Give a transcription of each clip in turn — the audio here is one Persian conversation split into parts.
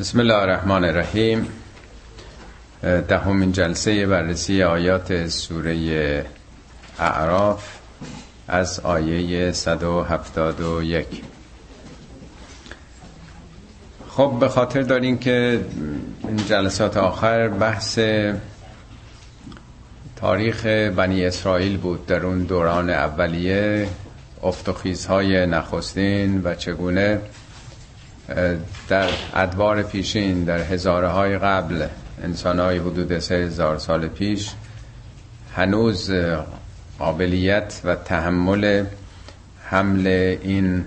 بسم الله الرحمن الرحیم دهمین جلسه بررسی آیات سوره اعراف از آیه 171 خب به خاطر دارین که این جلسات آخر بحث تاریخ بنی اسرائیل بود در اون دوران اولیه افتخیزهای نخستین و چگونه در ادوار پیشین در هزاره های قبل انسان های حدود سه هزار سال پیش هنوز قابلیت و تحمل حمل این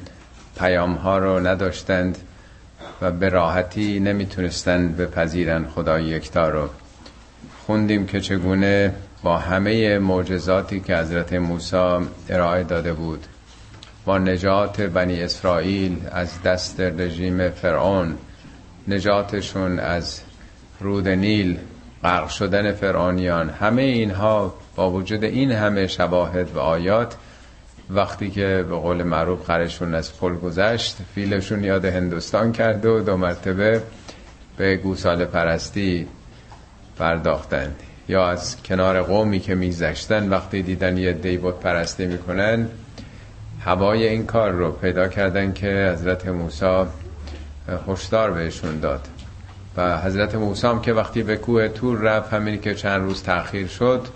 پیام ها رو نداشتند و به راحتی نمی‌تونستند بپذیرند خدای یکتا رو. خوندیم که چگونه با همه معجزاتی که حضرت موسی ارائه داده بود با نجات بنی اسرائیل از دست رژیم فرعون. نجاتشون از رود نیل غرق شدن فرعونیان. همه اینها با وجود این همه شواهد و آیات وقتی که به قول معروف خرشون از پل گذشت فیلشون یاد هندوستان کرد و دو مرتبه به گوساله پرستی پرداختند. یا از کنار قومی که میزشتن وقتی دیدن یه دیبوت پرستی می‌کنن هوای این کار رو پیدا کردن که حضرت موسی هشدار بهشون داد. و حضرت موسی هم که وقتی به کوه تور رفت همینی که چند روز تأخیر شد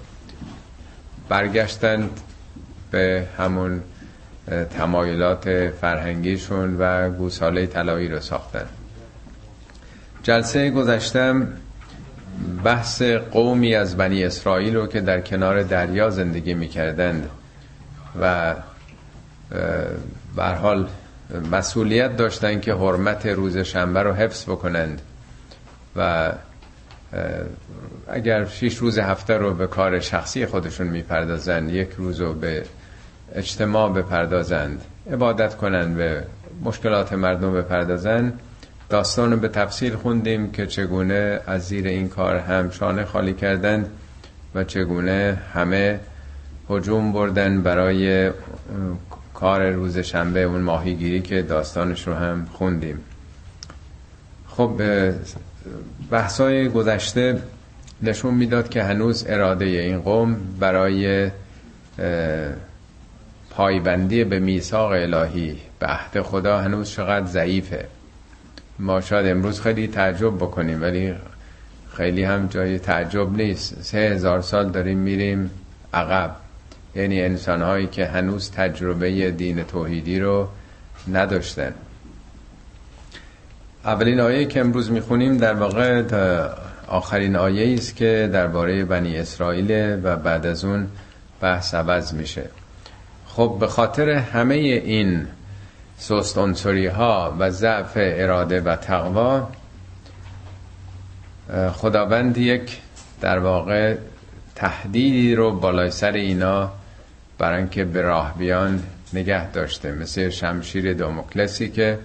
برگشتند به همون تمایلات فرهنگیشون و گوساله طلایی رو ساختن. جلسه گذشتم بحث قومی از بنی اسرائیل رو که در کنار دریا زندگی می‌کردند و بر حال مسئولیت داشتن که حرمت روز شنبه رو حفظ بکنند و اگر شیش روز هفته رو به کار شخصی خودشون می‌پردازند یک روز رو به اجتماع بپردازند عبادت کنند به مشکلات مردم بپردازند داستان رو به تفصیل خوندیم که چگونه از زیر این کار هم شانه خالی کردند و چگونه همه هجوم بردن برای کار روز شنبه اون ماهیگیری که داستانش رو هم خوندیم. خب بحثای گذشته نشون می‌داد که هنوز اراده این قوم برای پایبندی به میثاق الهی به عهد خدا هنوز چقدر ضعیفه. ما شاید امروز خیلی تعجب بکنیم ولی خیلی هم جای تعجب نیست. سه هزار سال داریم میریم عقب. یعنی انسان هایی که هنوز تجربه دین توحیدی رو نداشتن. اولین آیه که امروز می‌خونیم در واقع آخرین آیه است که درباره بنی اسرائیل و بعد از اون بحث عوض میشه. خب به خاطر همه این سست ها و ضعف اراده و تقوا خداوند یک در واقع تهدیدی رو بالای سر اینا برای اینکه به راه بیان نگه داشته مثل شمشیر داموکلسی که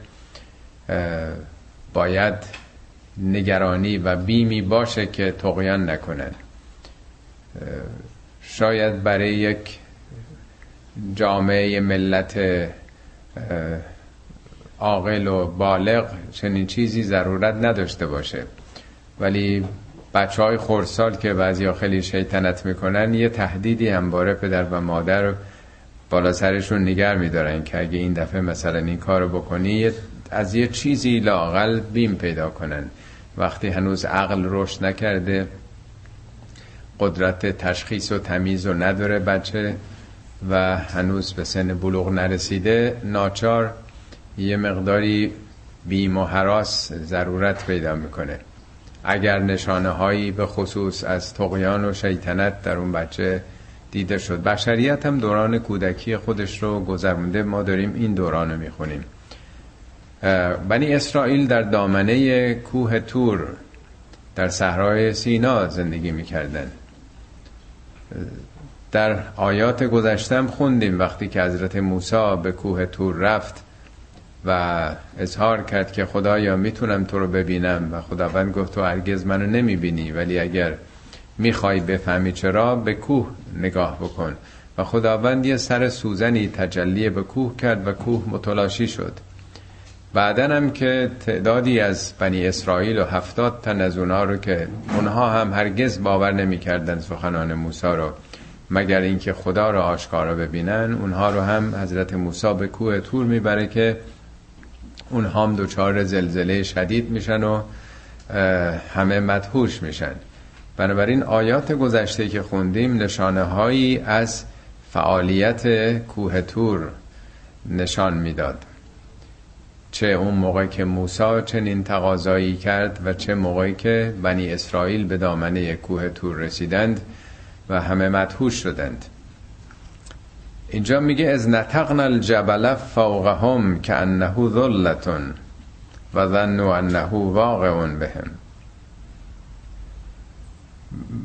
باید نگرانی و بیمی باشه که تقیان نکنن شاید برای یک جامعه ملت عاقل و بالغ چنین چیزی ضرورت نداشته باشه. ولی بچه های خورسال که بعضی خیلی شیطنت می‌کنن یه تهدیدی همباره پدر و مادر بالا سرشون نگر میدارن که اگه این دفعه مثلا این کارو بکنی از یه چیزی لاقل بیم پیدا کنن. وقتی هنوز عقل رشد نکرده قدرت تشخیص و تمیز و نداره بچه و هنوز به سن بلوغ نرسیده ناچار یه مقداری بیم و حراس ضرورت پیدا می‌کنه. اگر نشانه هایی به خصوص از تقیان و شیطنت در اون بچه دیده شد. بشریت هم دوران کودکی خودش رو گذرونده. ما داریم این دوران رو می‌خونیم. بنی اسرائیل در دامنه کوه تور در صحرای سینا زندگی می‌کردن. در آیات گذشتم خوندیم وقتی که حضرت موسی به کوه تور رفت. و اظهار کرد که خدایا می‌تونم تو رو ببینم و خداوند گفت تو هرگز منو نمی‌بینی ولی اگر می‌خوای بفهمی چرا به کوه نگاه بکن. و خداوند یه سر سوزنی تجلی به کوه کرد و کوه متلاشی شد. بعدا هم که تعدادی از بنی اسرائیل و هفتاد تن از اونها رو که اونها هم هرگز باور نمی‌کردن سخنان موسی رو مگر اینکه خدا رو آشکارا ببینن اونها رو هم حضرت موسی به کوه تور می‌بره که اونها هم دوچار زلزله شدید میشن و همه مدهوش میشن. بنابراین آیات گذشته که خوندیم نشانه هایی از فعالیت کوه تور نشان می‌داد. چه اون موقع که موسی چنین تقاضایی کرد و چه موقعی که بنی اسرائیل به دامنه کوه تور رسیدند و همه مدهوش شدند. اینجا میگه از نتقنا الجبل فوقهم که انه ذلتون و ظنوا انه واقع بهم.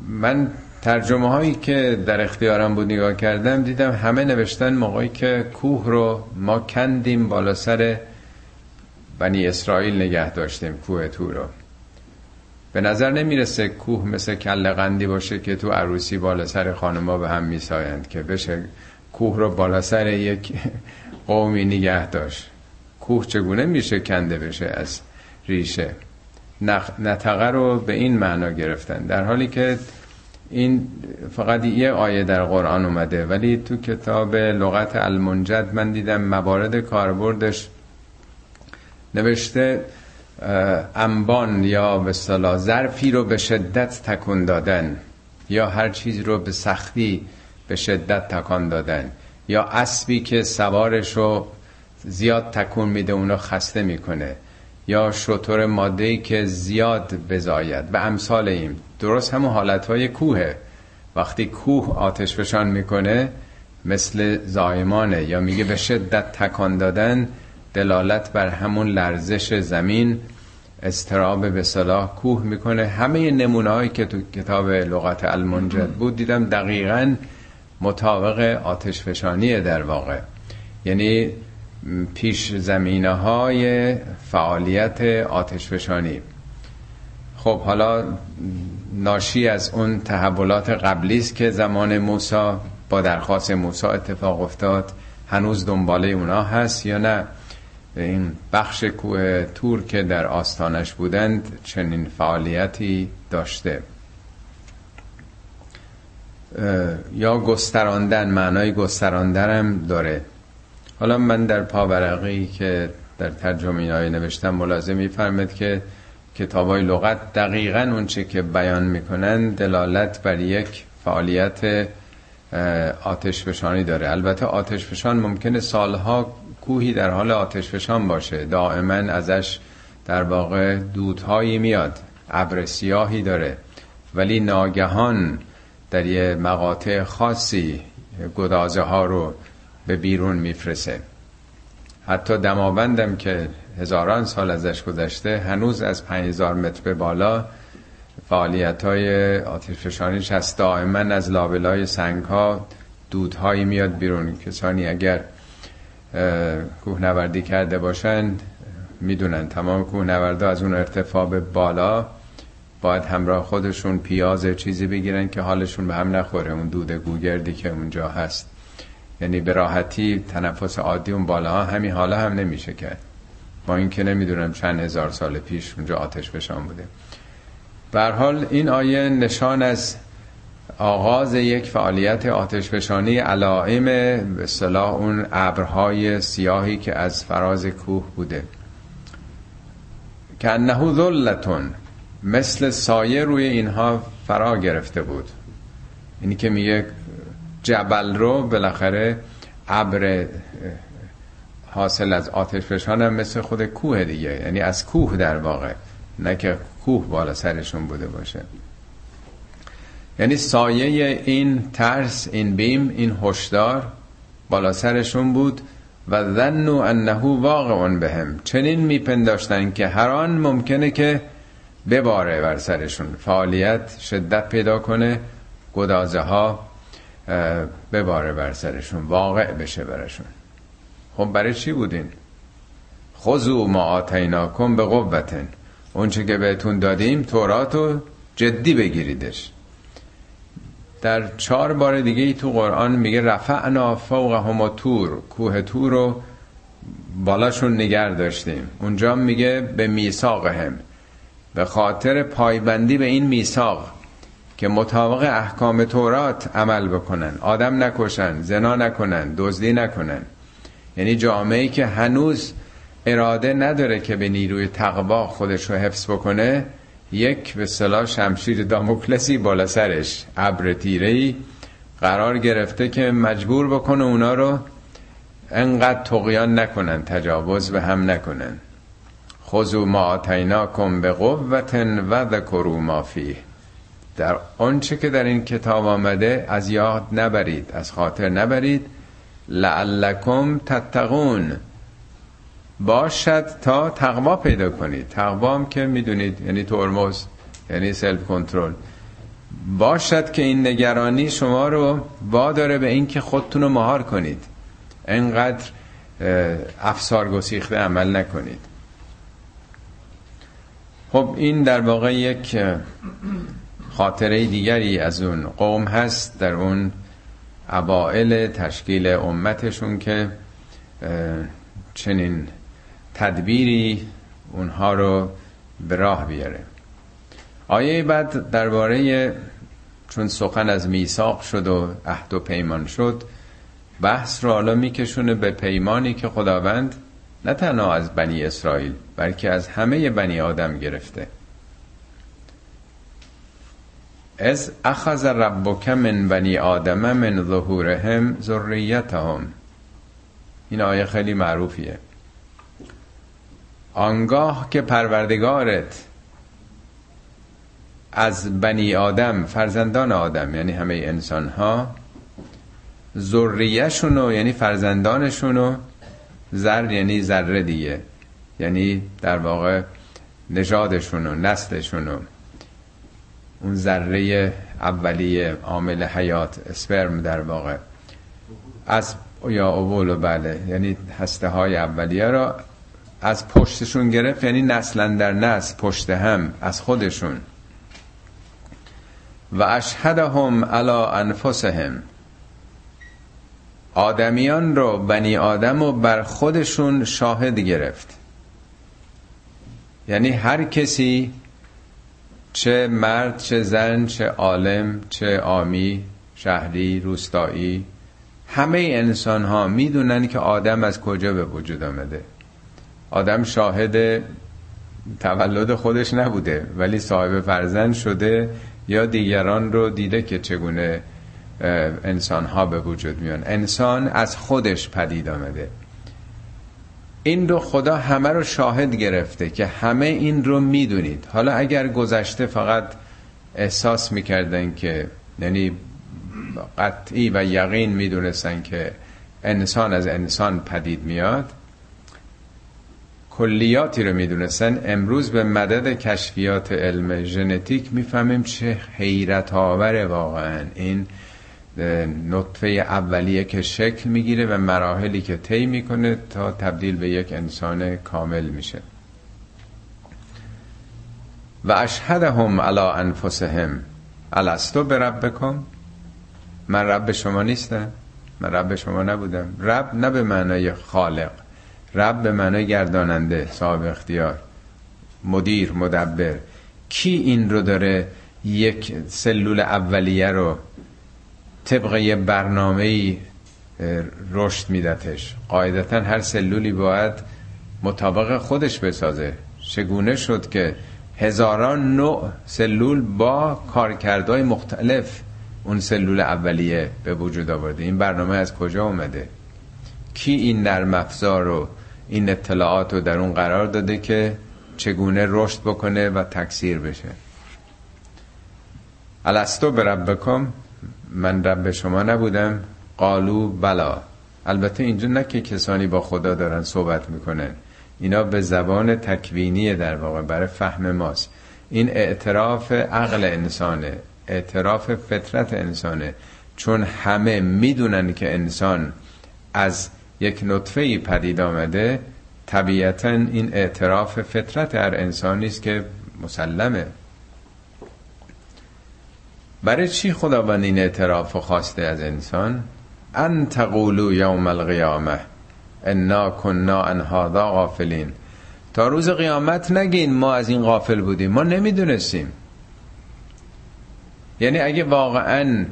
من ترجمه هایی که در اختیارم بود نگاه کردم دیدم همه نوشتن موقعی که کوه رو ما کندیم بالا سر بنی اسرائیل نگه داشتیم کوه تو رو. به نظر نمی‌رسه کوه مثل کل قندی باشه که تو عروسی بالا سر خانما به هم میسایند که بشه کوه رو بالا سر یک قومی نگه داشت. کوه چگونه میشه کنده بشه از ریشه؟ نتقه رو به این معنا گرفتن. در حالی که این فقط یه آیه در قرآن اومده ولی تو کتاب لغت المنجد من دیدم موارد کاربردش نوشته انبان یا به صلاح ظرفی رو به شدت تکون دادن یا هر چیز رو به سختی به شدت تکان دادن. یا اسبی که سوارش رو زیاد تکون میده اونو خسته می‌کنه. یا شطور ماده که زیاد بزاید. به امثال این. درست همون حالتهای کوهه وقتی کوه آتش فشان می‌کنه مثل زایمانه. یا میگه به شدت تکان دادن دلالت بر همون لرزش زمین استراب به صلاح کوه می‌کنه. همه نمونه هایی که تو کتاب لغت المنجد بود دیدم دقیقا مطابق آتش فشانیه در واقع. یعنی پیش زمینه های فعالیت آتش فشانی خب حالا ناشی از اون تحولات قبلی است که زمان موسی با درخواست موسی اتفاق افتاد. هنوز دنباله اونا هست یا نه؟ این بخش کوه تور که در آستانش بودند چنین فعالیتی داشته. یا گستراندن معنای گستراندن داره. حالا من در پاورقی که در ترجمه های نوشتم ملازم میفرمد که کتاب های لغت دقیقا اونچه که بیان می‌کنن دلالت بر یک فعالیت آتش فشانی داره. البته آتش فشان ممکنه سالها کوهی در حال آتش فشان باشه. دائما ازش در واقع دودهایی میاد. ابر سیاهی داره. ولی ناگهان در یه مقاطع خاصی گدازه ها رو به بیرون میفرسه. حتی دماوندم که هزاران سال ازش گذشته هنوز از 5000 متر به بالا فعالیت های آتش فشانیش هست دائما از لابلای سنگ ها دودهایی میاد بیرون. کسانی اگر کوهنوردی کرده باشند می‌دونن. تمام کوهنوردا از اون ارتفاع به بالا باید همراه خودشون پیاز چیزی بگیرن که حالشون به هم نخوره اون دود گوگردی که اونجا هست. یعنی به راحتی تنفس عادی اون بالا ها همین حالا هم نمیشه کرد. با اینکه نمی‌دونم چند هزار سال پیش اونجا آتش بشان بوده. به حال این آیه نشان از آغاز یک فعالیت آتشفشانی علائم به صلاح اون ابرهای سیاهی که از فراز کوه بوده. که انه ذلتون. مثل سایه روی اینها فرا گرفته بود. اینی که میگه جبل رو بالاخره ابر حاصل از آتش فشان هم مثل خود کوه دیگه. یعنی از کوه در واقع. نه که کوه بالا سرشون بوده باشه. یعنی سایه این ترس این بیم این هشدار بالا سرشون بود و ظنوا انه واقع بهم. چنین میپنداشتن که هر آن ممکنه که بباره بر سرشون. فعالیت شدت پیدا کنه گدازه ها بباره بر سرشون واقع بشه برشون خب برای چی بودین؟ خذو ما آتیناکم به قوتن اونچه که بهتون دادیم توراتو جدی بگیریدش. در چهار بار دیگه ای تو قرآن میگه رفعنا فوق هما تور کوه تور رو بالاشون نگر داشتیم. اونجا میگه به میثاق هم به خاطر پایبندی به این میثاق که مطابق احکام تورات عمل بکنن. آدم نکشن زنا نکنن دزدی نکنن. یعنی جامعه که هنوز اراده نداره که به نیروی تقوا خودش رو حفظ بکنه یک به صلاح شمشیر داموکلسی بالا سرش. ابر تیره قرار گرفته که مجبور بکنه اونا رو انقدر تقیان نکنن تجاوز به هم نکنن. خذو ما آتیناکم به قوت و ذکروا ما فیه. در آنچه که در این کتاب آمده از یاد نبرید از خاطر نبرید. لعلکم تتقون. باشد تا تقوا پیدا کنید. تقوا هم که می‌دونید یعنی ترمز یعنی سلف کنترل باشد که این نگرانی شما رو واداره به این که خودتون رو مهار کنید. انقدر افسار گسیخته عمل نکنید. خب این در واقع یک خاطره دیگری از اون قوم هست در اون اوائل تشکیل امتشون که چنین تدبیری اونها رو به راه بیاره. آیه بعد درباره چون سخن از میثاق شد و عهد و پیمان شد بحث رو حالا میکشونه به پیمانی که خداوند نه تنها از بنی اسرائیل بلکه از همه بنی آدم گرفته. از اخذ ربک من بنی آدم من ظهورهم ذریتهم. این آیه خیلی معروفیه. آنگاه که پروردگارت از بنی آدم فرزندان آدم یعنی همه انسان ها ذریهشونو یعنی فرزندانشونو زر یعنی ذره دیگه. یعنی در واقع نژادشونو نسلشونو. اون ذره اولیه عامل حیات اسپرم در واقع. از یا اولو بله. یعنی هسته های اولیه را از پشتشون گرفت یعنی نسلا در نسل پشت هم از خودشون. و اشهدهم علی انفسهم. آدمیان رو بنی آدم و بر خودشون شاهد گرفت. یعنی هر کسی چه مرد چه زن چه عالم چه آمی شهری روستایی همه انسان ها می‌دونن که آدم از کجا به وجود آمده. آدم شاهد تولد خودش نبوده ولی صاحب فرزند شده یا دیگران رو دیده که چگونه انسان ها به وجود میان. انسان از خودش پدید آمده. این رو خدا همه رو شاهد گرفته که همه این رو می‌دونید. حالا اگر گذشته فقط احساس می‌کردن که یعنی قطعی و یقین می‌دونستن که انسان از انسان پدید میاد کلیاتی رو می‌دونستن. امروز به مدد کشفیات علم ژنتیک می‌فهمیم چه حیرت آوره واقعا این نطفه اولیه که شکل می‌گیره و مراحلی که طی می‌کنه تا تبدیل به یک انسان کامل میشه. و اشهدهم علی انفسهم. الستو به ربکم؟ من رب شما نیستم. من رب شما نبودم. رب نه به معنای خالق. رب به معنای گرداننده صاحب اختیار مدیر مدبر. کی این رو داره یک سلول اولیه رو طبق یه برنامه رشد میدتش. قاعدتا هر سلولی باید مطابق خودش بسازه. چگونه شد که هزاران نوع سلول با کارکردهای مختلف اون سلول اولیه به وجود آورده؟ این برنامه از کجا اومده؟ کی این نرم افزار رو این اطلاعات رو در اون قرار داده که چگونه رشد بکنه و تکثیر بشه؟ الستو ربکم من رب شما نبودم. قالو بلا. البته اینجا نه که کسانی با خدا دارن صحبت می‌کنن. اینا به زبان تکوینی در واقع برای فهم ماست. این اعتراف عقل انسانه. اعتراف فطرت انسانه. چون همه می‌دونن که انسان از یک نطفه پدید آمده طبیعتا این اعتراف فطرت هر انسانی است که مسلمه. برای چی خداوند این اعتراف خواسته از انسان؟ ان تقولو یوم القیامه انا کنا ان هذا غافلین. تا روز قیامت نگین ما از این غافل بودیم. ما نمی‌دونستیم. یعنی اگه واقعا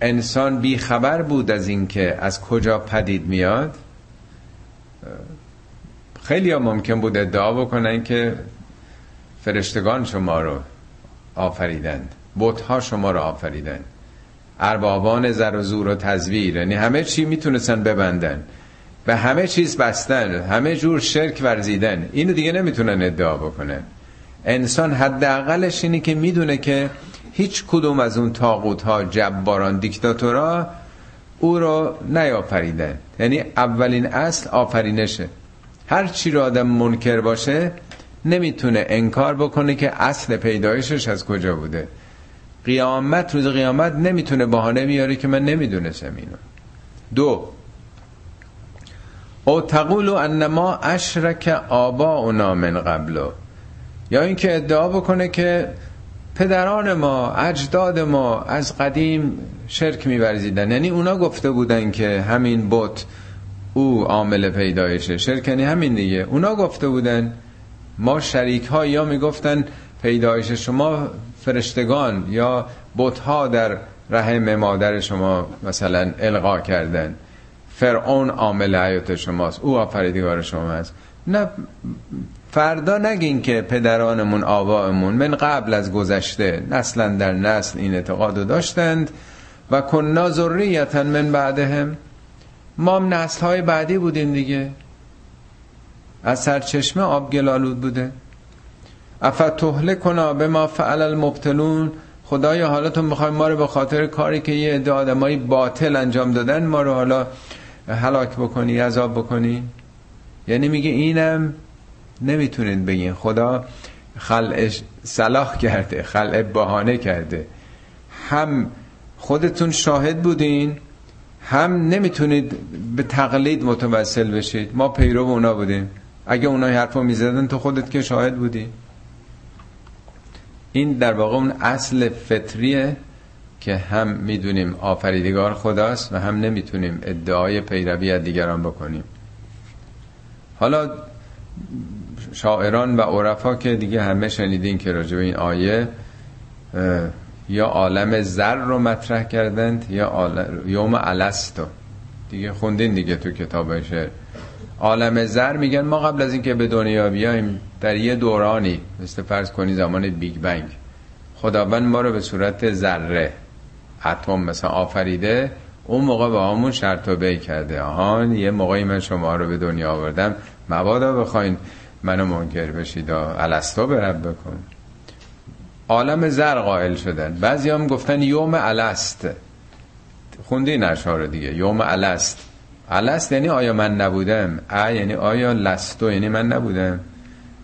انسان بی خبر بود از اینکه از کجا پدید میاد خیلی ها ممکن بود ادعا بکنن که فرشتگان شما رو آفریدند. بتها شما رو آفریدند اربابان زر و زور و تزویر یعنی همه چی می‌تونستن ببندن. به همه چیز بستن همه جور شرک ورزیدن. اینو دیگه نمی‌تونن ادعا بکنن. انسان حداقلش اینه که می‌دونه که هیچ کدوم از اون تاقوت ها جباران دیکتاتورا او رو نیافریدن. یعنی اولین اصل آفرینشه. هر چی رو آدم منکر باشه نمی‌تونه انکار بکنه که اصل پیدایشش از کجا بوده. قیامت روز قیامت نمی‌تونه بهانه بیاره که من نمی‌دونستم اینو. دو او تقولو انما اشرک آباؤنا من قبلو یا اینکه ادعا بکنه که پدران ما اجداد ما از قدیم شرک میورزیدن. یعنی اونا گفته بودن که همین بت او عامل پیدایشه شرک یعنی همین دیگه. اونا گفته بودن ما شریک ها یا می‌گفتن پیدایش شما فرشتگان یا بت ها در رحم مادر شما مثلا القا کردن. فرعون عامل حیات شماست. او آفریدگار شما است نه فردا نگین که پدرانمون آبائمون من قبل از گذشته نسلا در نسل این اعتقاد داشتند و کننا ذریتا من بعدهم. ما هم نسل های بعدی بودیم دیگه. از سرچشمه آب گلالود بوده. افتحله کنا به ما فعل المبتلون. خدایا حالا تو می‌خوای ما رو به خاطر کاری که یه عده آدمایی باطل انجام دادن ما رو حالا هلاک بکنی عذاب بکنی؟ یعنی میگه اینم نمی‌تونید بگین. خدا خلعش صلاح کرده خلع بهانه کرده. هم خودتون شاهد بودین هم نمی‌تونید به تقلید متوسل بشید. ما پیرو اونا بودیم. اگه اونا حرفو می‌زدن تو خودت که شاهد بودی. این در واقع اون اصل فطریه که هم می‌دونیم آفریدگار خداست و هم نمی‌تونیم ادعای پیروی از دیگران بکنیم. حالا شاعران و عرفا که دیگه همه شنیدین که راجع به این آیه یا عالم زر رو مطرح کردند یا یوم الستو دیگه خوندین دیگه تو کتاب شعر. عالم ذر میگن ما قبل از اینکه به دنیا بیایم در یه دورانی مثل فرض کنی زمان Big Bang خداوند ما رو به صورت ذره اتم مثلا آفریده اون موقع باهامون شرط و بی کرده. آهان یه موقعی من شما رو به دنیا آوردم. مبادا بخواین منو منکر بشید الست بربکم. عالم ذر قائل شدن. بعضی هم گفتن یوم الست خوندی نشار دیگه. یوم الست الست یعنی آیا من نبودم؟ ا یعنی آیا لستو یعنی من نبودم؟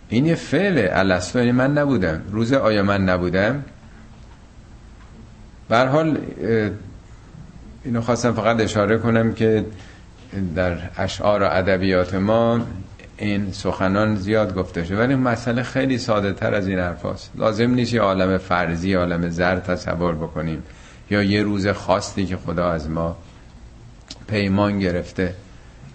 این یه فعله. الستو یعنی من نبودم. روز آیا من نبودم؟ بر حال اینو خواستم فقط اشاره کنم که در اشعار و ادبیات ما این سخنان زیاد گفته شده. ولی مسئله خیلی ساده تر از این حرفاست لازم نیست یه عالم فرضی عالم زر تصور بکنیم یا یه روز خاصی که خدا از ما پیمان گرفته.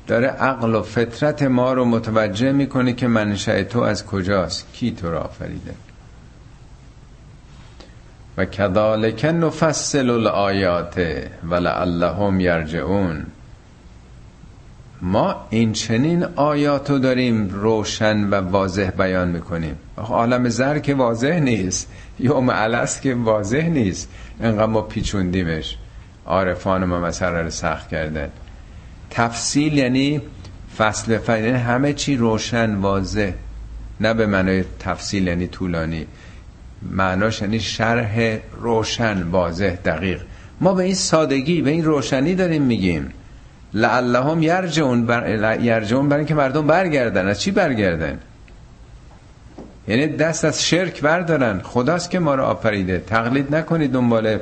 داره عقل و فطرت ما رو متوجه می‌کنه که منشأ تو از کجاست. کی تو را آفریده؟ و کذالک نفصل الآیات ولعلهم یرجعون. ما این چنین آیاتو داریم روشن و واضح بیان می‌کنیم. عالم زر که واضح نیست. یوم علس که واضح نیست. انقدر ما پیچوندیمش. عارفان ما مسئله رو سخت کردن. تفصیل یعنی فصل فصل یعنی همه چی روشن واضح. نه به معنای تفصیل یعنی طولانی. معناش یعنی شرح روشن واضح دقیق. ما به این سادگی به این روشنی داریم میگیم. لعلهم یرجعون بر یرجعون برای اینکه مردم برگردن. از چی برگردن؟ یعنی دست از شرک بردارن. خداست که ما رو آفریده. تقلید نکنید دنبال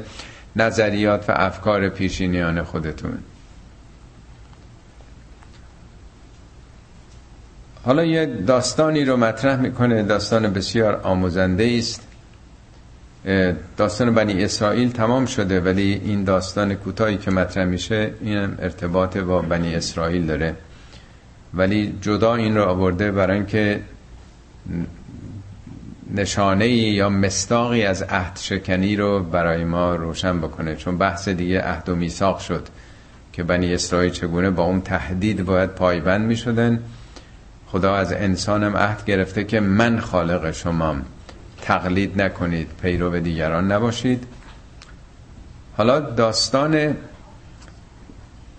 نظریات و افکار پیشینیان خودتون. حالا یه داستانی رو مطرح می‌کنه داستان بسیار آموزنده است. داستان بنی اسرائیل تمام شده ولی این داستان کوتاهی که مطرح میشه این ارتباط با بنی اسرائیل داره. ولی جدا این رو آورده برای اینکه نشانه یا مستاقی از عهد شکنی رو برای ما روشن بکنه. چون بحث دیگه عهد و میثاق شد که بنی اسرائیل چگونه با اون تهدید باید پایبند می شدن خدا از انسانم عهد گرفته که من خالق شمام تقلید نکنید پیرو دیگران نباشید. حالا داستان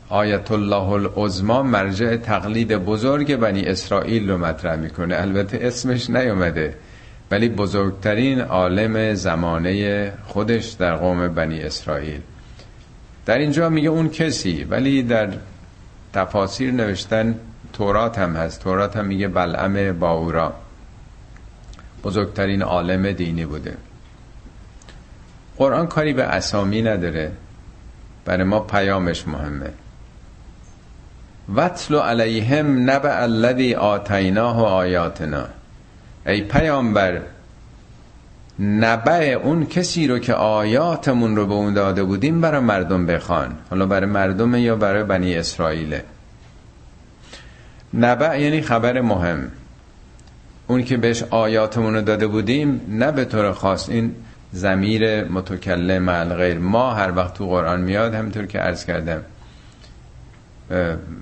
آیت الله العظما مرجع تقلید بزرگ بنی اسرائیل رو مطرح می‌کنه. البته اسمش نیومده. ولی بزرگترین عالم زمانه خودش در قوم بنی اسرائیل. در اینجا میگه اون کسی ولی در تفاسیر نوشتن تورات هم هست. تورات هم میگه بلعم باورا. بزرگترین عالم دینی بوده. قرآن کاری به اسامی نداره. برای ما پیامش مهمه. وطل علیهم نبع الذی آتیناه و آیاتنا. ای پیامبر نبع اون کسی رو که آیاتمون رو به اون داده بودیم برای مردم بخوان. حالا برای مردم یا برای بنی اسرائیله نبع یعنی خبر مهم. اون که بهش آیاتمون رو داده بودیم نه به طور خاص. این زمیر متکلم مع غیر ما هر وقت تو قرآن میاد همینطور که عرض کردم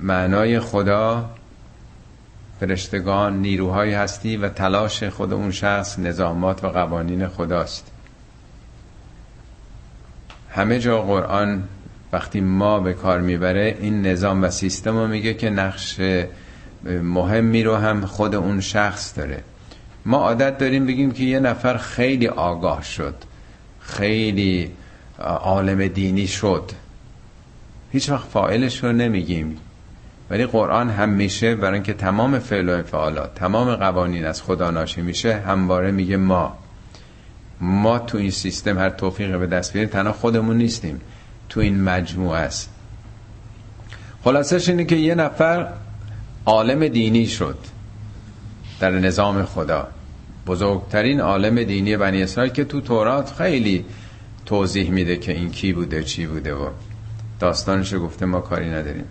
معنای خدا فرشتگان نیروهای هستی و تلاش خود اون شخص نظامات و قوانین خداست. همه جا قرآن وقتی ما به کار می‌بره این نظام و سیستم رو میگه که نقش مهمی رو هم خود اون شخص داره. ما عادت داریم بگیم که یه نفر خیلی آگاه شد خیلی عالم دینی شد. هیچ وقت فائلش رو نمیگیم. ولی قرآن همیشه برای اینکه تمام فعل و انفعالات تمام قوانین از خدا ناشی میشه همواره میگه ما. ما تو این سیستم هر توفیق به دست بیاریم تنها خودمون نیستیم. تو این مجموعه است. خلاصش اینه که یه نفر عالم دینی شد در نظام خدا. بزرگترین عالم دینی بنی اسرائیل که تو تورات خیلی توضیح میده که این کی بوده چی بوده و داستانش گفته ما کاری نداریم.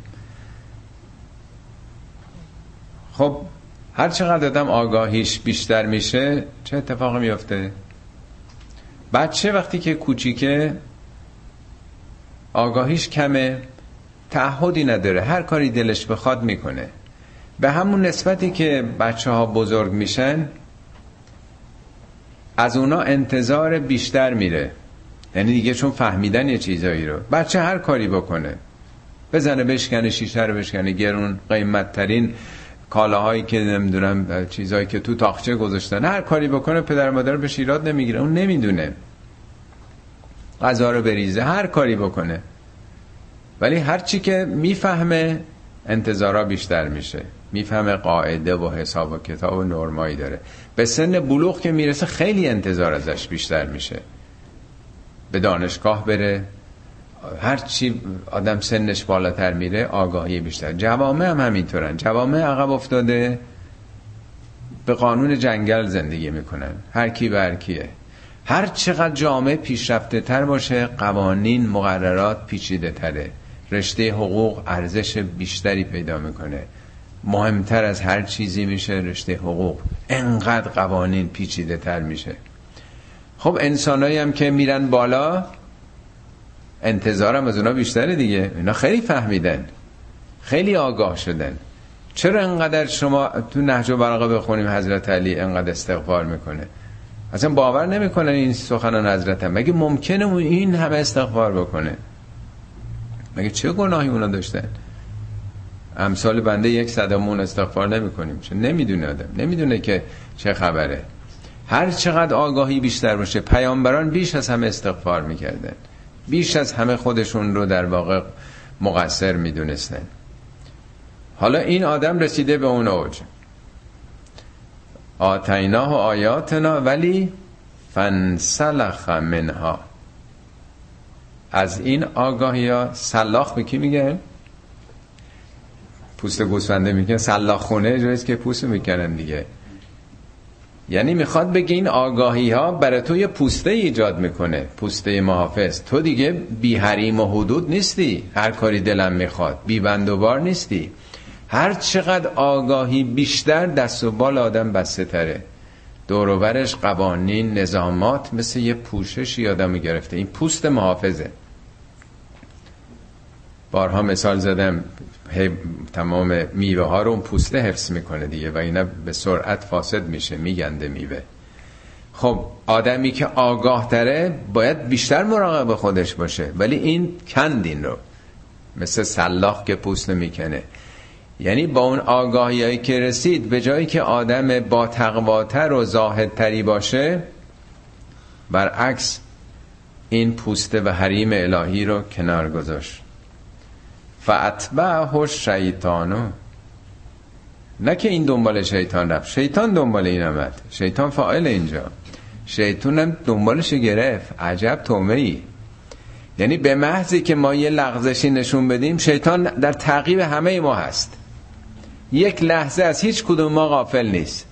خب هر چقدر آدم آگاهیش بیشتر میشه چه اتفاقی میفته بچه وقتی که کوچیکه آگاهیش کمه تعهدی نداره هر کاری دلش بخواد می‌کنه. به همون نسبتی که بچه ها بزرگ میشن از اونا انتظار بیشتر میره. یعنی دیگه چون فهمیدن یه چیزایی رو. بچه هر کاری بکنه. بزنه بشکنه شیشه رو بشکنه گرون قیمت ترین کالاهایی که نمی‌دونم چیزهایی که تو تاخچه گذاشتن هر کاری بکنه پدر مادر به شیرات نمی‌گیره اون نمی‌دونه. غذا رو بریزه هر کاری بکنه. ولی هر چی که می‌فهمه انتظارا بیشتر میشه. می‌فهمه قاعده و حساب و کتاب و نرمایی داره. به سن بلوغ که می‌رسه خیلی انتظار ازش بیشتر میشه. به دانشگاه بره. هر چی آدم سنش بالاتر میره آگاهی بیشتر. جوامع هم همینطورن. جوامع عقب افتاده به قانون جنگل زندگی می‌کنن. هر کی بر کیه. هر چقدر جامعه پیشرفته تر باشه قوانین مقررات پیچیده تره. رشته حقوق ارزش بیشتری پیدا می‌کنه. مهمتر از هر چیزی میشه رشته حقوق. انقدر قوانین پیچیده تر میشه. خب انسانایی هم که میرن بالا انتظارم از اونا بیشتره دیگه. اینا خیلی فهمیدن. خیلی آگاه شدن. چرا انقدر شما تو نهج و براغه بخونیم حضرت علی انقدر استغفار می‌کنه؟ اصلا باور نمی‌کنن این سخنان حضرت هم. مگه ممکنه این همه استغفار بکنه؟ مگه چه گناهی اونا داشتن؟ امثال بنده یک صدمون استغفار نمی‌کنیم. چون نمی‌دونه آدم. نمی‌دونه که چه خبره. هر چقدر آگاهی بیشتر باشه پیامبران بیش از همه استغفار می‌کردن. بیش از همه خودشون رو در واقع مقصر می‌دونستن. حالا این آدم رسیده به اون اوج. آتیناه و آیاتنا ولی فنسلخ منها. از این آگاهی ها سلاخ به کی میگه پوست گوسفنده میگن. سلاخ خونه جاییست که پوست می‌کنن دیگه. یعنی می‌خواد بگه این آگاهی ها برای تو یه پوسته ایجاد می‌کنه. پوسته محافظ. تو دیگه بی حریم و حدود نیستی. هر کاری دلم می‌خواد. بی بند و بار نیستی. هر چقدر آگاهی بیشتر دست و بال آدم بسته تره. دوروبرش قوانین نظامات مثل یه پوشش آدم گرفته. این پوست محافظه. بارها مثال زدم تمام میوه ها رو پوسته حفظ می‌کنه دیگه و اینا به سرعت فاسد میشه میگنده میوه. خب آدمی که آگاه تره باید بیشتر مراقب خودش باشه ولی این کندین رو مثل سلاخ که پوست می‌کنه. یعنی با اون آگاهی که رسید به جایی که آدم با تقواتر و زاهدتری باشه برعکس این پوسته و حریم الهی رو کنار گذاشت. فاتبعه شیطانو نه که این دنبال شیطان رفت شیطان دنبال این آمد. شیطان فاعل اینجا. شیطان هم دنبالش گرفت. عجب تومه ای یعنی به محضی که ما یه لغزشی نشون بدیم شیطان در تعقیب همه ما هست. یک لحظه از هیچ کدوم ما غافل نیست.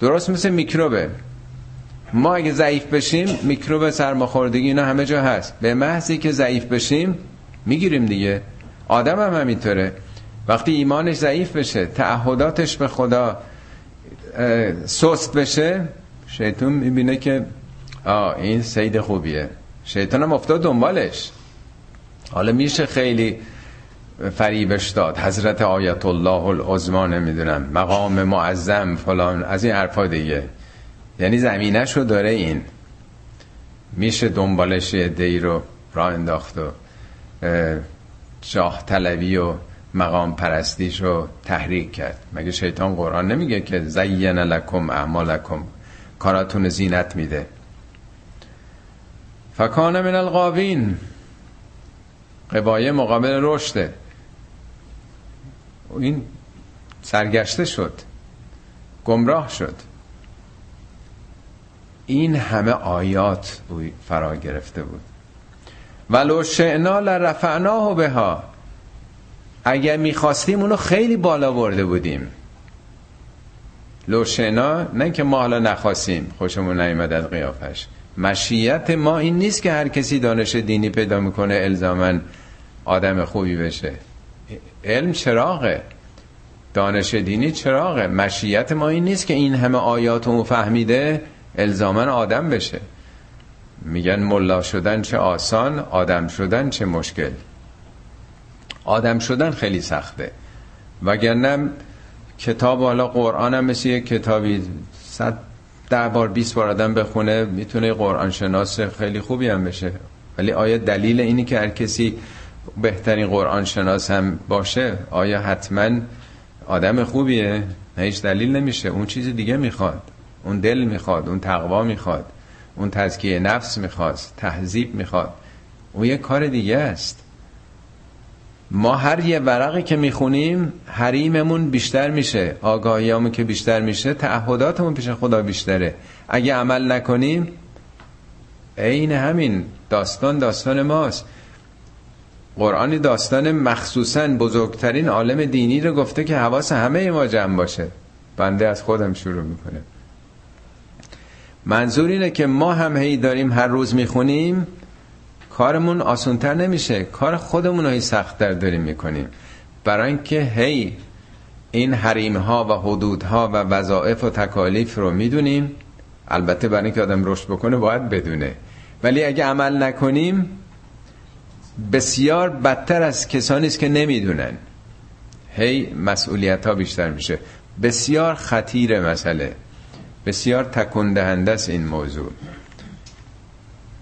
درست مثل میکروبه. ما اگه ضعیف بشیم میکروب سرماخوردگی اینا همه جا هست. به محضی که ضعیف بشیم می‌گیریم دیگه. آدم هم همینطوره. وقتی ایمانش ضعیف بشه تعهداتش به خدا سست بشه شیطان می‌بینه که آه این سید خوبیه. شیطان هم افتاد دنبالش. حالا میشه خیلی فریبش داد. حضرت آیت الله العظما نمی‌دونم مقام معظم فلان از این حرفا دیگه. یعنی زمینش رو داره این. میشه دنبالش دی رو را انداخت و جاه طلبی و مقام پرستیش رو تحریک کرد. مگه شیطان قرآن نمیگه که زین لکم اعمالکم؟ کاراتون زینت میده. فکان من القاوین قبایه مقابل رشده. این سرگشته شد. گمراه شد. این همه آیات فرا گرفته بود. ولو شعنا لرفعناه بها. اگر می‌خواستیم اونو خیلی بالا برده بودیم. لوشنا نه که ما حالا نخواستیم خوشمون نیومد از قیافش. مشیت ما این نیست که هر کسی دانش دینی پیدا می‌کنه الزامن آدم خوبی بشه. علم چراغه. دانش دینی چراغه. مشیت ما این نیست که این همه آیات رو فهمیده الزامن آدم بشه. میگن ملا شدن چه آسان آدم شدن چه مشکل. آدم شدن خیلی سخته. وگرنه کتاب حالا قرآن هم مثل یک کتابی صد ده بار بیست بار آدم بخونه می‌تونه قرآن شناس خیلی خوبی هم بشه. ولی آیا دلیل اینی که هر کسی بهترین قرآن شناس هم باشه؟ آیا حتما آدم خوبیه؟ نه هیچ دلیل نمیشه. اون چیز دیگه می‌خواد. اون دل می‌خواد. اون تقوا می‌خواد. اون تزکیه نفس می‌خواد تهذیب می‌خواد. اون یه کار دیگه است. ما هر یه ورقی که می‌خونیم حریممون بیشتر میشه آگاهیامون که بیشتر میشه تعهداتمون پیش خدا بیشتره. اگه عمل نکنیم عین همین داستان داستان ماست. قرآنی داستان مخصوصا بزرگترین عالم دینی رو گفته که حواس همه ما جمع باشه. بنده از خودم شروع می‌کنه منظور اینه که ما هم هی داریم هر روز می‌خونیم کارمون آسونتر نمیشه. کار خودمون هی سختتر داریم می‌کنیم. برای اینکه هی این حریم ها و حدود ها و وظائف و تکالیف رو می‌دونیم. البته برای اینکه آدم رشد بکنه باید بدونه. ولی اگه عمل نکنیم بسیار بدتر از کسانی است که نمی‌دونن. هی مسئولیت ها بیشتر میشه. بسیار خطیر مسئله. بسیار تکندهنده است این موضوع.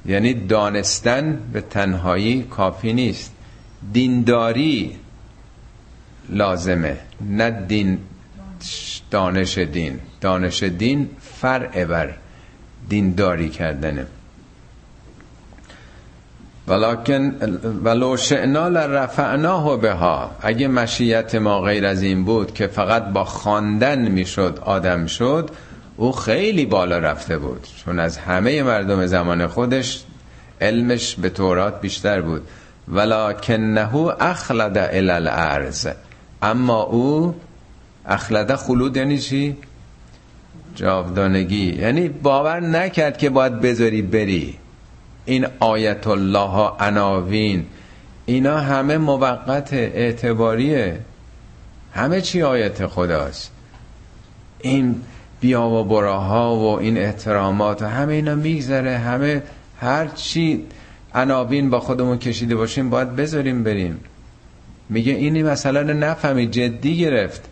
یعنی دانستن به تنهایی کافی نیست. دینداری لازمه نه دین دانش دین. دانش دین فرع بر دینداری کردنه. ولکن ولو شئنا لرفعناه بها. اگه مشیت ما غیر از این بود که فقط با خواندن می‌شد آدم شد او خیلی بالا رفته بود. چون از همه مردم زمان خودش علمش به تورات بیشتر بود. ولکنه اخلد الى الارض. اما او اخلده خلود یعنی چی؟ جاودانگی. یعنی باور نکرد که باید بذاری بری. این آیت الله ها عناوین. اینا همه موقت اعتباریه. همه چی آیت خداست. این بیا و براها و این احترامات و همه اینا میگذره. همه هر چی عناوین با خودمون کشیده باشیم باید بذاریم بریم. میگه اینی مثلا نفهمی جدی گرفت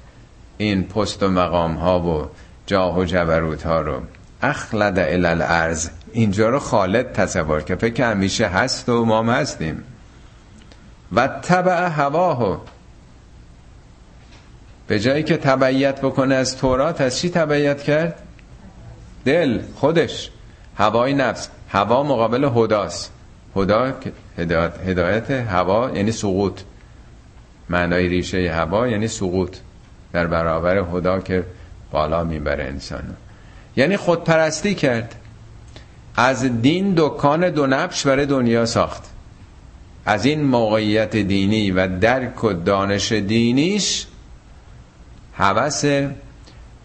این پست و مقام ها و جاه و جبروت ها رو. اخلد الالعرض اینجا رو خالد تصور که فکر همیشه هست و ما هستیم. و تبع هواه. به جایی که تبعیت بکنه از تورات از چی تبعیت کرد؟ دل خودش. هوای نفس. هوا مقابل هداست. هدا هدایت, هدایت هوا یعنی سقوط. معنای ریشه هوا یعنی سقوط. در برابر خدا که بالا می‌بره انسانو. یعنی خودپرستی کرد. از دین دکان دو نبش برای دنیا ساخت. از این موقعیت دینی و درک و دانش دینیش حوث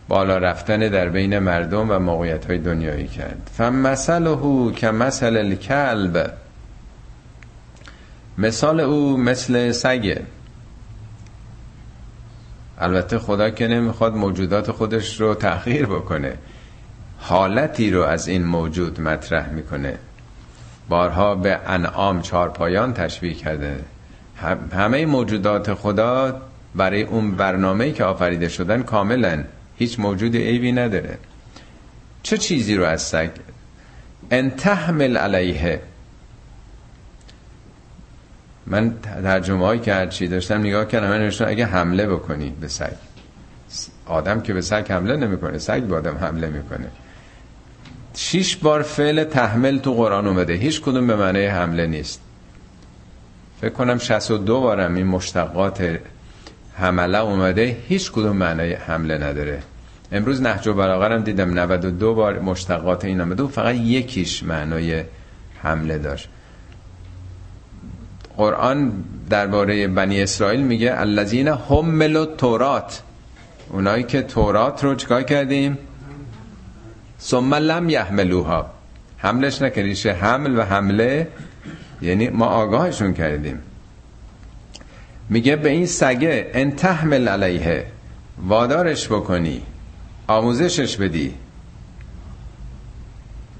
بالا رفتن در بین مردم و موقعیت های دنیایی کرد. فمثله که مثل الکلب. مثال او مثل سگه البته خدا که نمی‌خواد موجودات خودش رو تأخیر بکنه. حالتی رو از این موجود مطرح می‌کنه. بارها به انعام چارپایان تشبیه کرده. همه موجودات خدا برای اون برنامه‌ای که آفریده شدن کاملا هیچ موجود عیبی نداره. چه چیزی رو از سگ؟ ان تحمل علیه. من ترجمه هایی که هرچی داشتم نگاه کردم من اگه حمله بکنی به سگ. آدم که به سگ حمله نمی‌کنه سگ به آدم حمله می‌کنه. شیش بار فعل تحمل تو قرآن اومده. هیچ کدوم به معنی حمله نیست. فکر کنم 62 بارم این مشتقات حمله اومده هیچ کدوم معنی حمله نداره. امروز نهج و بلاغه دیدم 92 بار مشتقات این اومده و فقط یکیش معنای حمله داشت. قرآن درباره بنی اسرائیل میگه الذین حملوا تورات اونایی که تورات رو چکار کردیم؟ ثم لم یحملوها. حملش نکردیشه حمل و حمله یعنی ما آگاهشون کردیم. میگه به این سگه ان تحمل علیه. وادارش بکنی آموزشش بدی.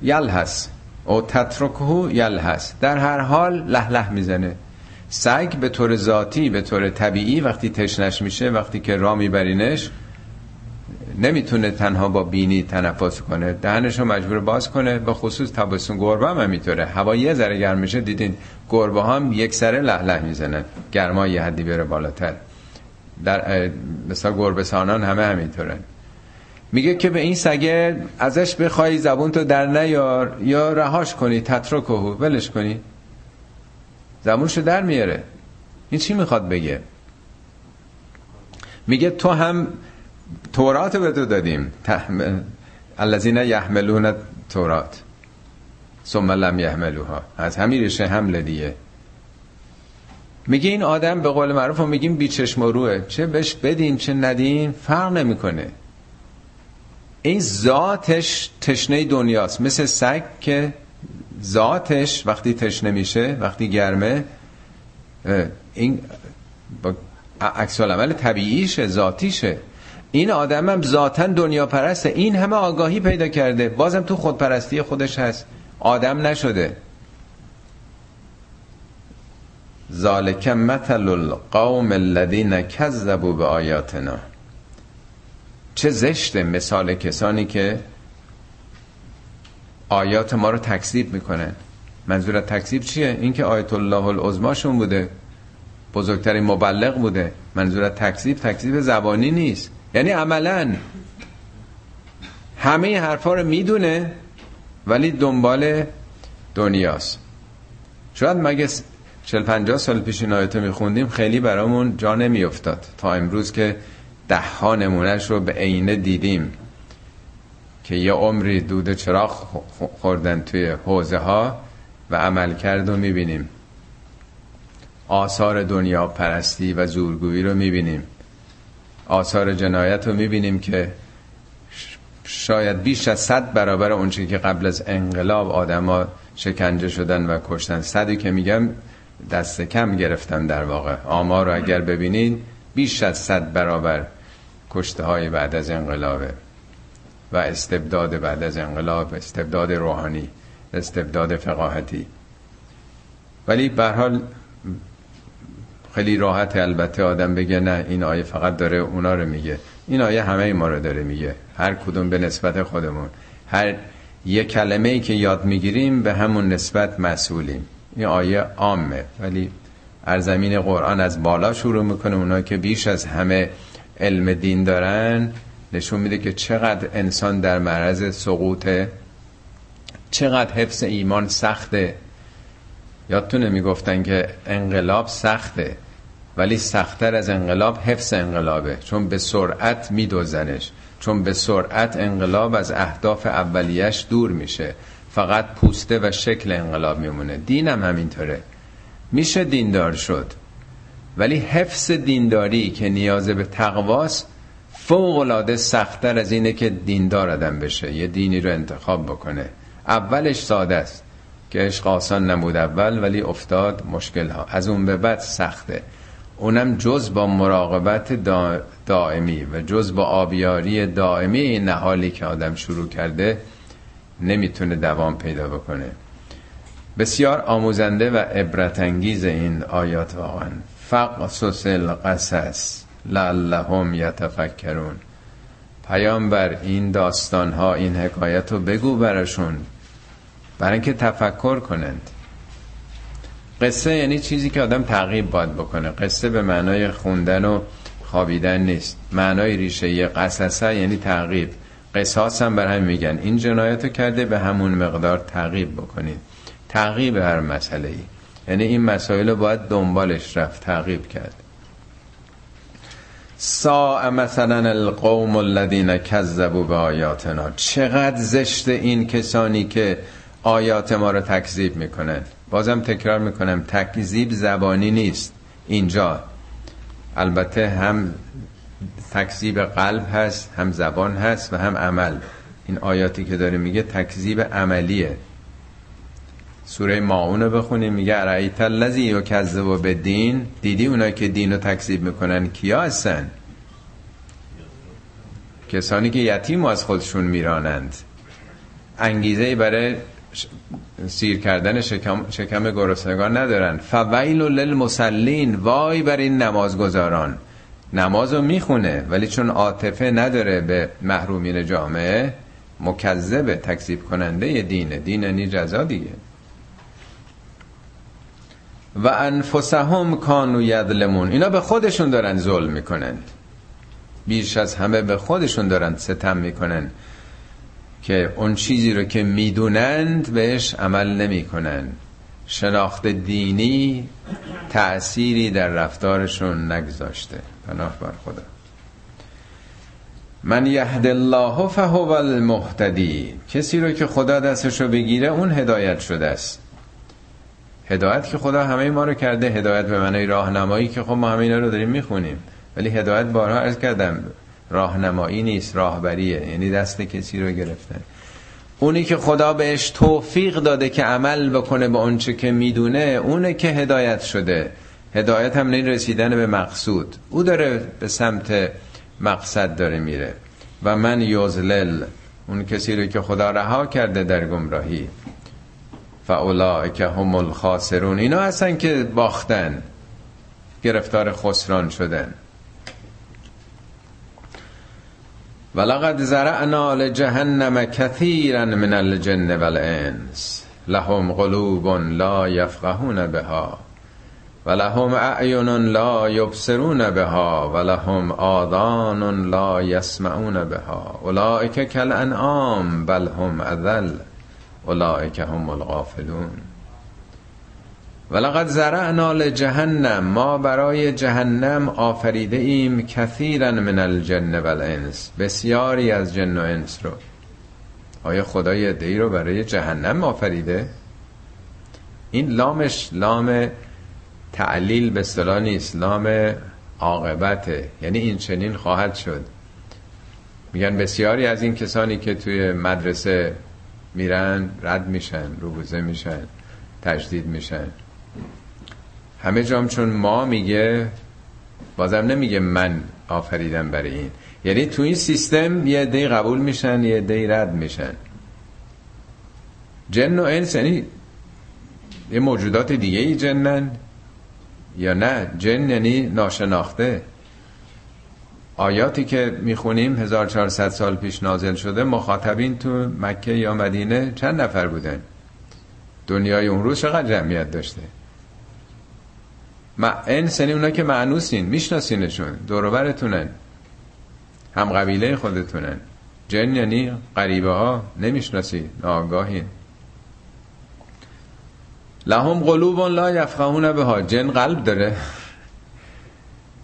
یلحس. او تترکهو یلحس. در هر حال لح لح می‌زنه. سگ به طور ذاتی به طور طبیعی وقتی تشنش میشه وقتی که را میبرینش نمی‌تونه تنها با بینی تنفس کنه. دهنش رو مجبور باز کنه. به خصوص تابستون گربه هم می‌تونه هوا یه ذره گرم میشه دیدین گربه هم یک سره لح لح می‌زنن. گرما یه حدی بره بالاتر. در مثلا گربه سانان همه همینطورن. میگه که به این سگه ازش بخوای زبون تو در نیار یا رهاش کنی تترکهو ولش کنی. زبونشو در میاره. این چی می‌خواد بگه؟ میگه تو هم تورات به تو دادیم. الذین یحملون تورات. ثم لم یحملوها از همین ریشه حمله دیگه. میگه این آدم به قول معروف رو میگیم بیچشم و روه. چه بهش بدیم چه ندیم فرق نمی‌کنه. این ذاتش تشنه دنیاست. مثل سگ که ذاتش وقتی تشنه میشه وقتی گرمه این با عکس عمل طبیعیشه ذاتیشه. این آدم هم ذاتا دنیا پرسته این همه آگاهی پیدا کرده. بازم تو خودپرستی خودش هست. آدم نشده. ذالک مثل القوم الذین کذبوا به آیاتنا چه زشت مثال کسانی که آیات ما رو تکذیب می‌کنن. منظور تکذیب چیه؟ اینکه آیت الله العظماشون بوده. بزرگترین مبلغ بوده. منظور تکذیب تکذیب زبانی نیست. یعنی عملا همه حرفا رو می‌دونه ولی دنبال دنیاست. شاید مگه 40 50 سال پیش این آیتو میخوندیم خیلی برامون جا نمیافتاد. تا امروز که ده ها نمونهش رو به عینه دیدیم که یه عمری دود چراغ خوردن توی حوزه ها و عمل کرد و می‌بینیم. آثار دنیا پرستی و زورگویی رو می‌بینیم. آثار جنایت رو می‌بینیم که شاید بیش از صد برابر اونچه که قبل از انقلاب آدما شکنجه شدن و کشتن. صدی که میگم دست کم گرفتن در واقع. آمار رو اگر ببینید بیش از صد برابر کشته های بعد از انقلابه. و استبداد بعد از انقلاب استبداد روحانی استبداد فقاهتی. ولی به حال خیلی راحت البته آدم بگه نه این آیه فقط داره اونا رو میگه. این آیه همه ما رو داره میگه. هر کدوم به نسبت خودمون. هر یه کلمه ای که یاد می‌گیریم به همون نسبت مسئولیم. این آیه عامه. ولی زمین قرآن از بالا شروع می‌کنه. اونا که بیش از همه علم دین دارن نشون میده که چقدر انسان در معرض سقوطه چقدر حفظ ایمان سخته. یادتونه می‌گفتن که انقلاب سخته. ولی سختتر از انقلاب حفظ انقلابه. چون به سرعت میدوزنش. چون به سرعت انقلاب از اهداف اولیش دور میشه. فقط پوسته و شکل انقلاب میمونه. دینم همینطوره. میشه دیندار شد. ولی حفظ دینداری که نیاز به تقواست العاده سختتر از اینه که دیندار آدم بشه. یه دینی رو انتخاب بکنه. اولش ساده است. که عشق آسان نمود اول ولی افتاد مشکل ها از اون به بعد سخته. اونم جز با مراقبت دائمی و جز با آبیاری دائمی نهالی که آدم شروع کرده نمی‌تونه دوام پیدا بکنه. بسیار آموزنده و عبرت انگیز این آیات واقعا. فقصص القصص لعلهم یتفکرون. پیامبر این داستان ها این حکایت رو بگو براشون. برای اینکه تفکر کنند. قصه یعنی چیزی که آدم تعقیب باید بکنه. قصه به معنای خوندن و خوابیدن نیست. معنای ریشه یه قصصه یعنی تعقیب. قصاص هم بر هم میگن. این جنایت کرده به همون مقدار تعقیب بکنید. تعقیب هر مسئله ای یعنی این مسائل رو باید دنبالش رفت تعقیب کرد. سا مثلا القوم الذین کذبوا به آیاتنا. چقدر زشت این کسانی که آیات ما رو تکذیب می‌کنن. بازم تکرار می‌کنم تکذیب زبانی نیست. اینجا. البته هم تکذیب قلب هست هم زبان هست و هم عمل. این آیاتی که داره میگه تکذیب عملیه. سوره ماعون رو بخونیم میگه ارائیت الذی و به دین دیدی اونایی که دین رو تکذیب می‌کنن؟ کیا هستن؟ کسانی که یتیم از خودشون میرانند. انگیزه برای سیر کردن شکم, شکم گرسنگان ندارن. فویل للمسلین وای بر این نمازگزاران. نماز رو می‌خونه ولی چون عاطفه نداره به محرومین جامعه مکذب تکذیب کننده دینه دین. نی جزا دیگه. و انفسهم کانو یدلمون اینا به خودشون دارن ظلم می‌کنن. بیش از همه به خودشون دارن ستم می‌کنن. که اون چیزی رو که می‌دونند بهش عمل نمی‌کنن شناخت دینی تأثیری در رفتارشون نگذاشته. پناه بر خدا. من یهد الله فهو المهتدی. کسی رو که خدا دستش رو بگیره اون هدایت شده است. هدایت که خدا همه ما رو کرده هدایت به معنی راهنمایی که خب ما همه اینا رو داریم می‌خونیم. ولی هدایت بارها عرض کردم راهنمایی نیست راهبریه. یعنی دست کسی رو گرفتن. اونی که خدا بهش توفیق داده که عمل بکنه به اونچه که می‌دونه اونه که هدایت شده. هدایت هم نین رسیدن به مقصود. او داره به سمت مقصد داره میره. و من یوزلل اون کسی رو که خدا رها کرده در گمراهی. که هم الخاسرون. اینا هستن که باختن. گرفتار خسران شدن. ولقد زرعنا لجهنم كثيرا من الجن والانس لهم قلوب لا يفقهون بها ولهم اعین لا يبصرون بها ولهم آذان لا يسمعون بها. اولئک كالانعام بل هم اذل اولئک هم الغافلون. ولقد زرعنا لجهنم ما برای جهنم آفریده ایم کثیرا من الجن والانس بسیاری از جن و انس رو. آیا خدای دی رو برای جهنم آفریده؟ این لامش لام تعلیل به اصطلاح نیست لام عاقبته یعنی این چنین خواهد شد. میگن بسیاری از این کسانی که توی مدرسه میرن رد میشن روبوزه میشن تجدید میشن. همه جام چون ما میگه بازم نمیگه من آفریدم برای این. یعنی تو این سیستم یه دی قبول میشن یه دی رد میشن. جن و انس یعنی یه موجودات دیگه ای جنن یا نه؟ جن یعنی ناشناخته. آیاتی که می‌خونیم 1400 سال پیش نازل شده مخاطبین تو مکه یا مدینه چند نفر بودن؟ دنیای اون روز چقدر جمعیت داشته؟ ما یعنی اونا که معنوسین میشناسینشون دوروبرتونن. هم قبیله خودتونن. جن یعنی قریبه ها نمی‌شناسی ناگاهین لهم قلوب لا یفقهون بها. جن قلب داره.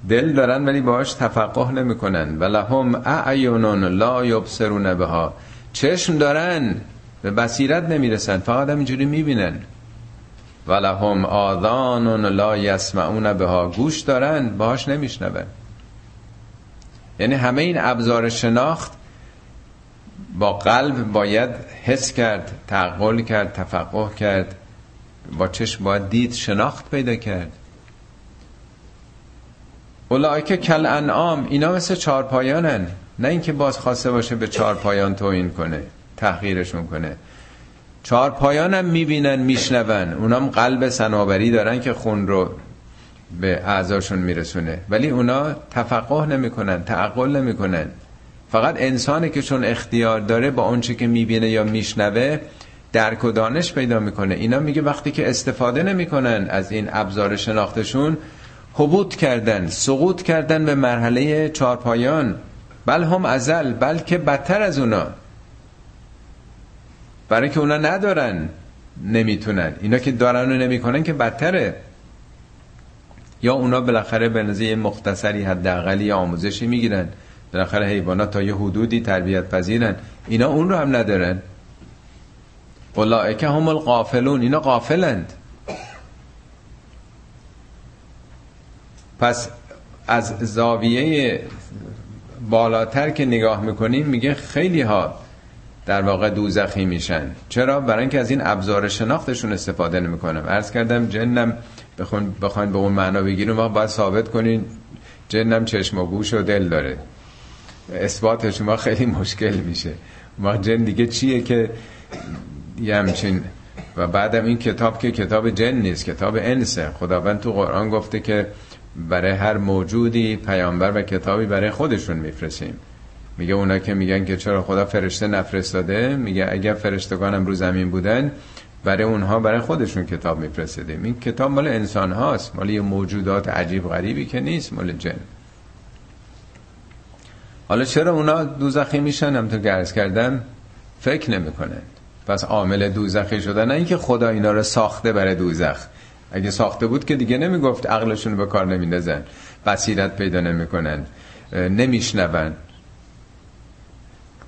دل دارن ولی باهاش تفقه نمی‌کنن. و لهم اعین لا یبصرون بها. چشم دارن به بصیرت نمی‌رسن. فقط همینجوری می‌بینن. و لهم آذان لا یسمعون بها. گوش دارن باهاش نمیشنون. یعنی همه این ابزار شناخت با قلب باید حس کرد تعقل کرد تفقه کرد. با چشم باید دید شناخت پیدا کرد. که کل انعام اینا مثل چارپایانن نه اینکه باز خواسته باشه به چارپایان توهین کنه تحقیرشون کنه. چارپایانم می‌بینن میشنون. اونام قلب سناوری دارن که خون رو به اعضاشون میرسونه. ولی اونا تفقه نمی‌کنن تعقل نمی‌کنن. فقط انسانی که چون اختیار داره با اونچه که می‌بینه یا میشنوه درک و دانش پیدا می‌کنه. اینا میگه وقتی که استفاده نمی‌کنن از این ابزار شناختشون حبوط کردن سقوط کردن به مرحله چارپایان بل هم ازل بلکه بدتر از اونا. برای که اونا ندارن نمی‌تونن. اینا که دارن و نمی‌کنن که بدتره. یا اونا بالاخره به نظر مختصری حداقلی آموزشی می‌گیرن. بالاخره حیوانات تا یه حدودی تربیت پذیرن. اینا اون رو هم ندارن. اولائک هم القافلون اینا قافلند پس از زاویه بالاتر که نگاه می‌کنیم میگه خیلی ها در واقع دوزخی میشن. چرا؟ برای اینکه از این ابزار شناختشون استفاده نمی‌کنم. عرض کردم جنم بخون بخواین به اون معنا بگیریم وقت باید ثابت کنین جنم چشم و گوش و دل داره. اثبات شما خیلی مشکل میشه. ما جن دیگه چیه که یه همچین و بعدم این کتاب که کتاب جن نیست کتاب انسه. خداوند تو قرآن گفته که برای هر موجودی پیامبر و کتابی برای خودشون میفرستیم. میگه اونا که میگن که چرا خدا فرشته نفرستاده؟ میگه اگر فرشتگانم رو زمین بودن برای اونها برای خودشون کتاب میفرستادیم این کتاب مال انسان هاست. مال یه موجودات عجیب غریبی که نیست مال جن. حالا چرا اونا دوزخی میشن؟ هم تو گرز کردم فکر نمی‌کنن پس عامل دوزخی شدن نه اینکه خدا اینا رو ساخته برای دوزخ. اگه ساخته بود که دیگه نمی‌گفت عقلشون به کار نمیندازن. بصیرت پیدا نمی‌کنن. نمیشنون.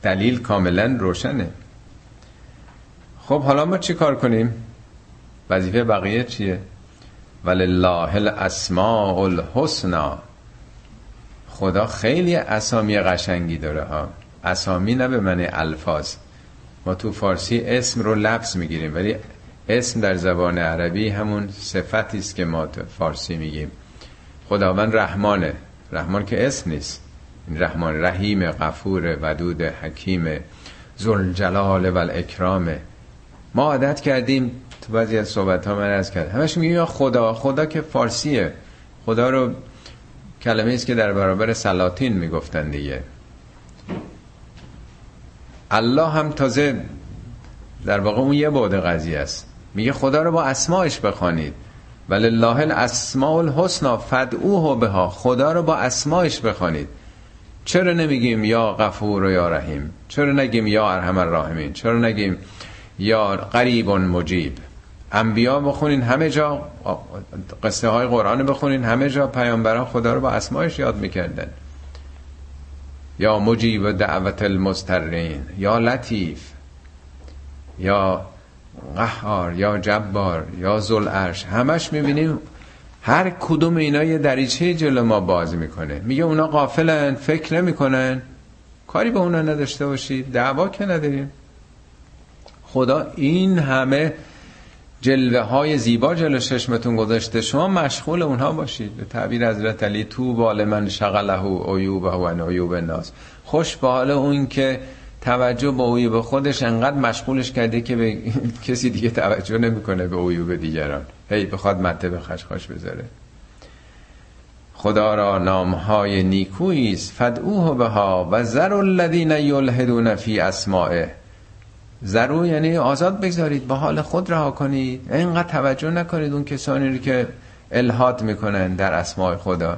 دلیل کاملا روشنه. خب حالا ما چی کار کنیم؟ وظیفه بقیه چیه؟ ولله الاسماء الحسنا. خدا خیلی اسامی قشنگی داره ها. اسامی نه به معنی الفاظ. ما تو فارسی اسم رو لفظ می‌گیریم ولی اسم در زبان عربی همون صفتی است که ما تو فارسی میگیم. خداوند رحمانه. رحمان که اسم نیست. رحمان رحیم غفور ودود حکیم جلال و الاکرام ما عادت کردیم تو بعضی از صحبت ها من از کرد همش یا خدا خدا که فارسیه. خدا رو کلمه است که در برابر سلاطین می‌گفتن دیگه. الله هم تازه در واقع اون یه بعد قضیه است. میگه خدا رو با اسماش بخوانید. ولله الاسماء الحسنا فدعوه بها. خدا رو با اسماش بخوانید. چرا نمیگیم یا غفور و یا رحیم؟ چرا نگیم یا ارحم الراحمین؟ چرا نگیم یا قریب مجیب؟ انبیا بخونین همه جا قصه های قرآن بخونین همه جا پیامبران خدا رو با اسمایش یاد می‌کردن. یا مجیب دعوت المسترین یا لطیف یا قهار یا جبار یا زلعرش همش می‌بینیم هر کدوم اینا یه دریچه جلو ما باز می‌کنه. میگه اونا قافلن فکر نمی‌کنن. کاری به اونا نداشته باشید دعوا که نداریم. خدا این همه جلوه های زیبا جلو چشمتون گذاشته. شما مشغول اونها باشید. به تعبیر حضرت علی تو بال من شغله عیوبه و عیوب الناس. خوش به حال اون که توجه به عیوب خودش انقدر مشغولش کرده که به کسی دیگه توجه نمی‌کنه به عیوب دیگران. هی بخواد مته به خشخاش بذاره. خدا را نامهای نیکویی است. فدعوه بها و ذر الذین یلحدون فی اسمائه ضرور یعنی آزاد بگذارید به حال خود رها کنید. اینقدر توجه نکنید اون کسانی رو که الهاد می‌کنن در اسماع خدا.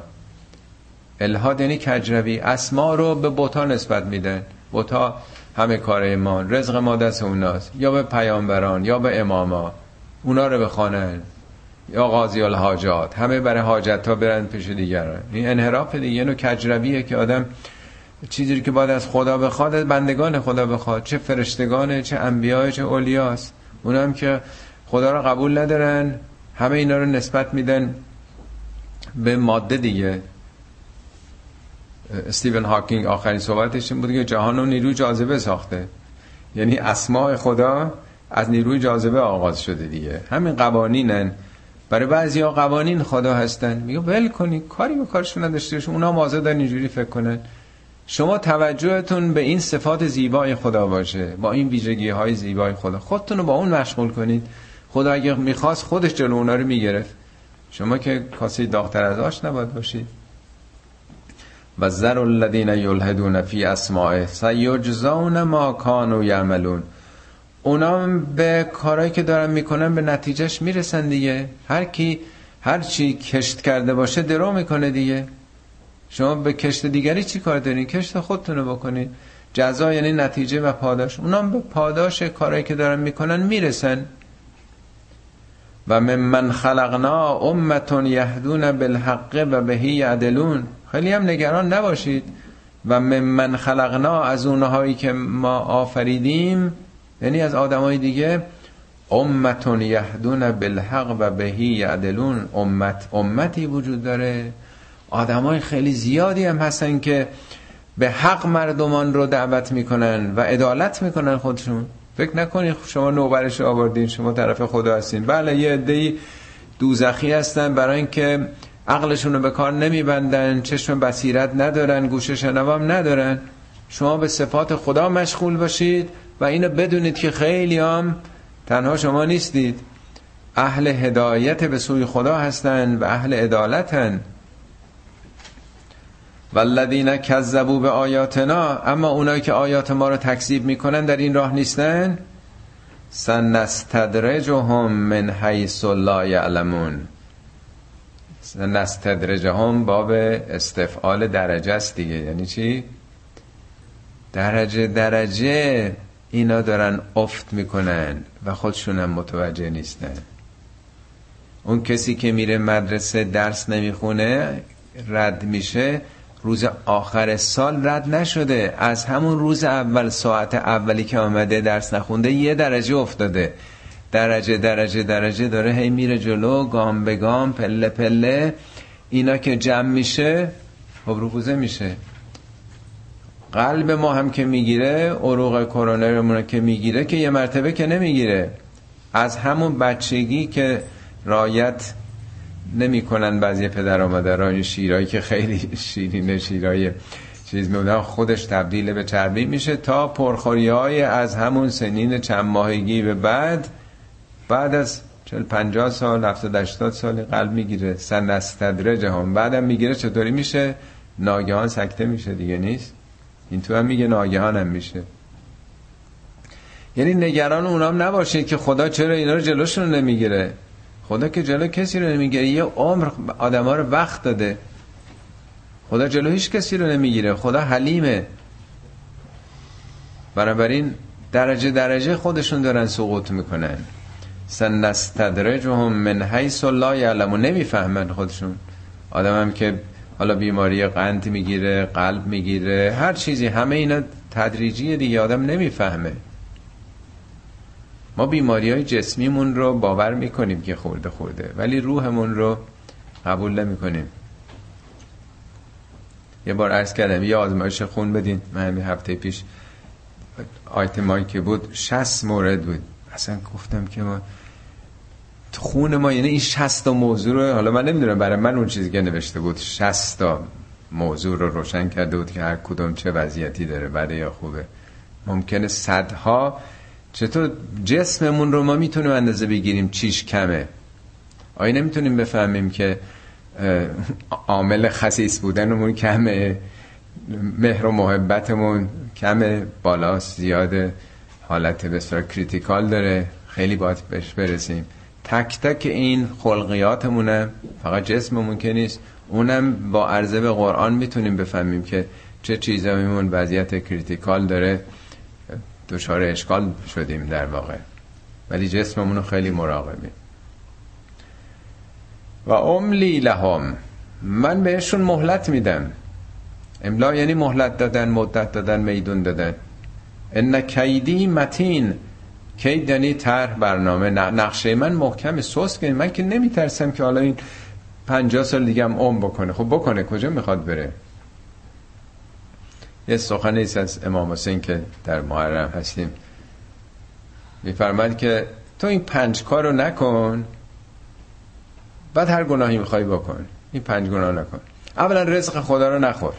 الهاد یعنی کجروی. اسما رو به بوتا نسبت میدن. بوتا همه کار ما رزق ما دست اوناست. یا به پیامبران یا به اماما. اونا رو بخوانن. یا قاضی الحاجات. همه برای حاجت ها برن پیش دیگران. این انحراف دیگه نوع کجرویه که آدم چیزی که باید از خدا بخواد بندگان خدا بخواد. چه فرشتگانه چه انبیای چه اولیاست. اونم که خدا رو قبول ندارن همه اینا رو نسبت میدن به ماده دیگه. استیون هاکینگ آخرین صحبتش این بود که جهان رو نیروی جاذبه ساخته. یعنی اسماع خدا از نیروی جاذبه آغاز شده دیگه. همین قوانینن. برای بعضی ها قوانین خدا هستن. میگه ول کنی کاری به کارشون نداشته اونا مازه دارن اینجوری فکر کنن. شما توجهتون به این صفات زیبای خدا باشه. با این ویژگی های زیبای خدا. خودتون رو با اون مشغول کنید. خدا اگه می‌خواست خودش جلو اونا رو می‌گرفت. شما که کاسه داغتر از آش نباید باشید. و ذر الذین یلحدون فی اسماء سیجزون ما کانوا یعملون. اونا به کارهایی که دارن می‌کنن به نتیجهش می‌رسن دیگه. هر کی هر چی کشت کرده باشه درو می‌کنه دیگه. شما به کشت دیگری چی کار دارین؟ کشت خودتون رو بکنید جزا یعنی نتیجه و پاداش. اونام به پاداش کارهایی که دارن می‌کنن می‌رسن. و من من خلقنا امتون یهدون بالحق و بهی یعدلون. خیلی هم نگران نباشید. و من من خلقنا از اونهایی که ما آفریدیم یعنی از آدمای دیگه امتون یهدون بالحق و بهی یعدلون. امت امتی وجود داره. آدمای خیلی زیادی هم هستن که به حق مردمان رو دعوت می‌کنن و عدالت می‌کنن خودشون. فکر نکنید شما نوبرش آوردین شما طرف خدا هستین. بله یه عده‌ای دوزخی هستن برای اینکه عقلشون رو به کار نمیبندن چشم بصیرت ندارن گوش شنوام ندارن. شما به صفات خدا مشغول باشید. و اینو بدونید که خیلی هم تنها شما نیستید. اهل هدایت به سوی خدا هستن و اهل عدالتن. والذین کذبوا به آیاتنا اما اونایی که آیات ما رو تکذیب می‌کنن در این راه نیستن؟ سنستدرجهم من حیث لا یعلمون. سنستدرجهم باب استفعال درجه است دیگه. یعنی چی؟ درجه درجه. اینا دارن افت می‌کنن و خودشونم متوجه نیستن. اون کسی که میره مدرسه درس نمی‌خونه رد میشه روز آخر سال رد نشده. از همون روز اول ساعت اولی که آمده درس نخونده یه درجه افتاده. درجه درجه درجه داره هی میره جلو گام به گام پله پله. اینا که جمع میشه خب میشه. قلب ما هم که می‌گیره عروق کرونرمون که می‌گیره که یه مرتبه که نمی‌گیره. از همون بچگی که رایت نمی‌کنن بعضی پدر و مادرای شیرایی که خیلی شیرین شیرای چیز میبودن خودش تبدیل به چربی میشه تا پرخوری های از همون سنین چند ماهگی به بعد بعد از 40 50 سال 70 80 سال قلب می‌گیره. سن استدرج هم. بعدم می‌گیره چطوری میشه؟ ناگهان سکته میشه دیگه نیست؟ این تو هم میگه ناگهان هم میشه. یعنی نگران اونام نباشید که خدا چرا اینا رو جلوشون نمی‌گیره. خدا که جلو کسی رو نمی‌گیره. یه عمر آدم ها رو وقت داده. خدا جلو هیچ کسی رو نمی‌گیره. خدا حلیمه. بنابراین درجه درجه خودشون دارن سقوط می‌کنن. سنستدرجهم من حیث لا یعلمون. نمی‌فهمن خودشون. آدم هم که حالا بیماری قند می‌گیره قلب می‌گیره هر چیزی همه اینا تدریجیه دیگه آدم نمی‌فهمه. ما بیماری های جسمیمون رو باور می‌کنیم که خورده خورده ولی روحمون رو قبول نمی‌کنیم. یه بار عرض کردم یه آزمایش خون بدین. من همین هفته پیش آیتمایی که بود 60 مورد بود. اصلا گفتم که ما خون ما یعنی این 60 موضوع رو حالا من نمی‌دونم برای من اون چیزی که نوشته بود 60 موضوع رو روشن کرده بود که هر کدوم چه وضعیتی داره بده یا خوبه. ممکنه صدها چطور جسممون رو ما می‌تونیم اندازه بگیریم چیش کمه؟ آیا نمی‌تونیم بفهمیم که عامل خسیس بودنمون کمه؟ مهر و محبتمون کمه؟ بالاست زیاده حالت بسیار critical داره. خیلی باید بهش برسیم. تک تک این خلقیاتمونه. فقط جسممون که نیست. اونم با عرضه به قرآن می‌تونیم بفهمیم که چه چیزایمون وضعیت critical داره. دچار اشکال شدیم در واقع. ولی جسممون رو خیلی مراقبیم. و املی لهم. من بهشون مهلت میدم. املا یعنی مهلت دادن مدت دادن میدون دادن. ان کیدی متین. کید یعنی طرح برنامه نقشه من محکم سوس که من که نمیترسم که حالا این پنجاه سال دیگه هم عمر بکنه. خب بکنه کجا می‌خواد بره؟ یه سخنی از امام حسین که در محرم هستیم. میفرماد که تو این پنج کار رو نکن بعد هر گناهی می‌خوای بکن. این پنج گناه نکن. اولا رزق خدا رو نخور.